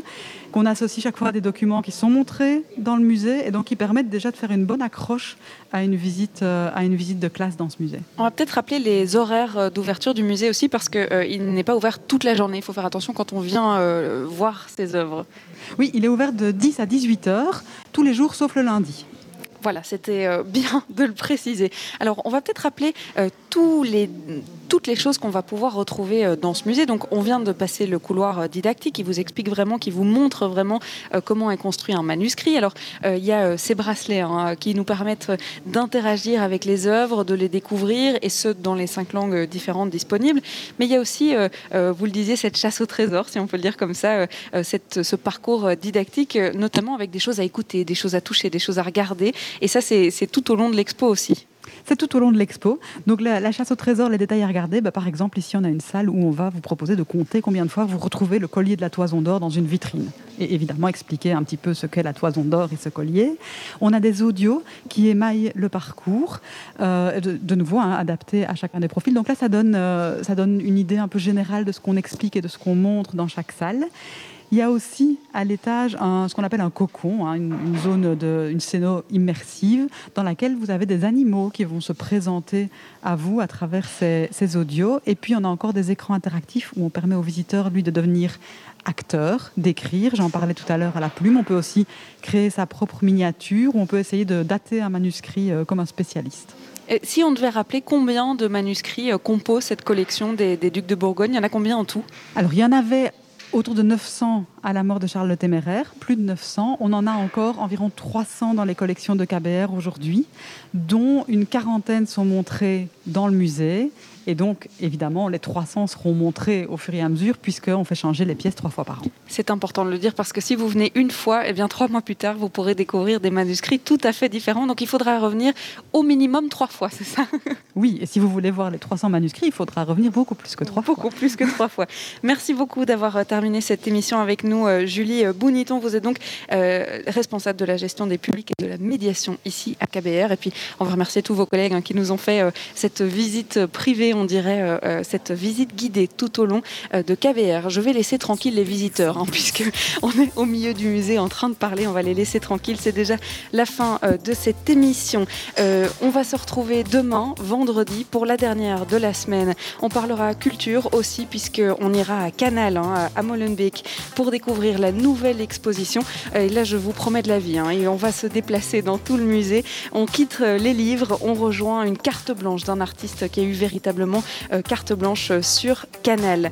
qu'on associe chaque fois à des documents qui sont montrés dans le musée et donc qui permettent déjà de faire une bonne accroche à une visite, euh, à une visite de classe dans ce musée. On va peut-être rappeler les horaires euh, d'ouverture du musée aussi parce qu'il euh, n'est pas ouvert toute la journée. Il faut faire attention quand on vient voir ces œuvres. Oui, il est ouvert de 10 à 18 heures tous les jours sauf le lundi. Voilà, c'était bien de le préciser. Alors, on va peut-être rappeler tous les toutes les choses qu'on va pouvoir retrouver euh, dans ce musée. Donc, on vient de passer le couloir euh, didactique qui vous explique vraiment, qui vous montre vraiment euh, comment est construit un manuscrit. Alors, il y a ces bracelets hein, qui nous permettent d'interagir avec les œuvres, de les découvrir, et ce, dans les cinq langues différentes disponibles. Mais il y a aussi, vous le disiez, cette chasse au trésor, si on peut le dire comme ça, cette, ce parcours didactique, notamment avec des choses à écouter, des choses à toucher, des choses à regarder. Et ça, c'est tout au long de l'expo aussi. C'est tout au long de l'expo. Donc la, chasse au trésor, les détails à regarder, bah, par exemple, ici on a une salle où on va vous proposer de compter combien de fois vous retrouvez le collier de la toison d'or dans une vitrine. Et évidemment expliquer un petit peu ce qu'est la toison d'or et ce collier. On a des audios qui émaillent le parcours, euh, de, nouveau hein, adaptés à chacun des profils. Donc là, ça donne, euh, ça donne une idée un peu générale de ce qu'on explique et de ce qu'on montre dans chaque salle. Il y a aussi à l'étage ce qu'on appelle un cocon, hein, une, zone de une scéno immersive dans laquelle vous avez des animaux qui vont se présenter à vous à travers ces, audios. Et puis on a encore des écrans interactifs où on permet au visiteur lui de devenir acteur, d'écrire. J'en parlais tout à l'heure à la plume. On peut aussi créer sa propre miniature. Ou on peut essayer de dater un manuscrit euh, comme un spécialiste. Et si on devait rappeler combien de manuscrits euh, composent cette collection des, des Ducs de Bourgogne, il y en a combien en tout? Alors il y en avait autour de 900 à la mort de Charles le Téméraire, plus de 900. On en a encore environ 300 dans les collections de KBR aujourd'hui, dont une quarantaine sont montrées dans le musée et donc, évidemment, les 300 seront montrés au fur et à mesure, puisqu'on fait changer les pièces trois fois par an. C'est important de le dire, parce que si vous venez une fois, et eh bien, trois mois plus tard, vous pourrez découvrir des manuscrits tout à fait différents. Donc, il faudra revenir au minimum trois fois, c'est ça? Oui, et si vous voulez voir les 300 manuscrits, il faudra revenir beaucoup plus que trois fois. Beaucoup plus que trois fois. Merci beaucoup d'avoir euh, terminé cette émission avec nous, euh, Julie euh, Bouniton. Vous êtes donc responsable de la gestion des publics et de la médiation ici à KBR. Et puis, on va remercier tous vos collègues hein, qui nous ont fait cette visite privée on dirait, euh, euh, cette visite guidée tout au long euh, de KVR. Je vais laisser tranquille les visiteurs, hein, puisque on est au milieu du musée en train de parler. On va les laisser tranquilles. C'est déjà la fin de cette émission. on va se retrouver demain, vendredi, pour la dernière de la semaine. On parlera culture aussi, puisqu'on ira à Canal, hein, à Molenbeek, pour découvrir la nouvelle exposition. Et là, je vous promets de la vie. Hein, et on va se déplacer dans tout le musée. On quitte les livres, on rejoint une carte blanche d'un artiste qui a eu véritablement euh, carte blanche sur Canal.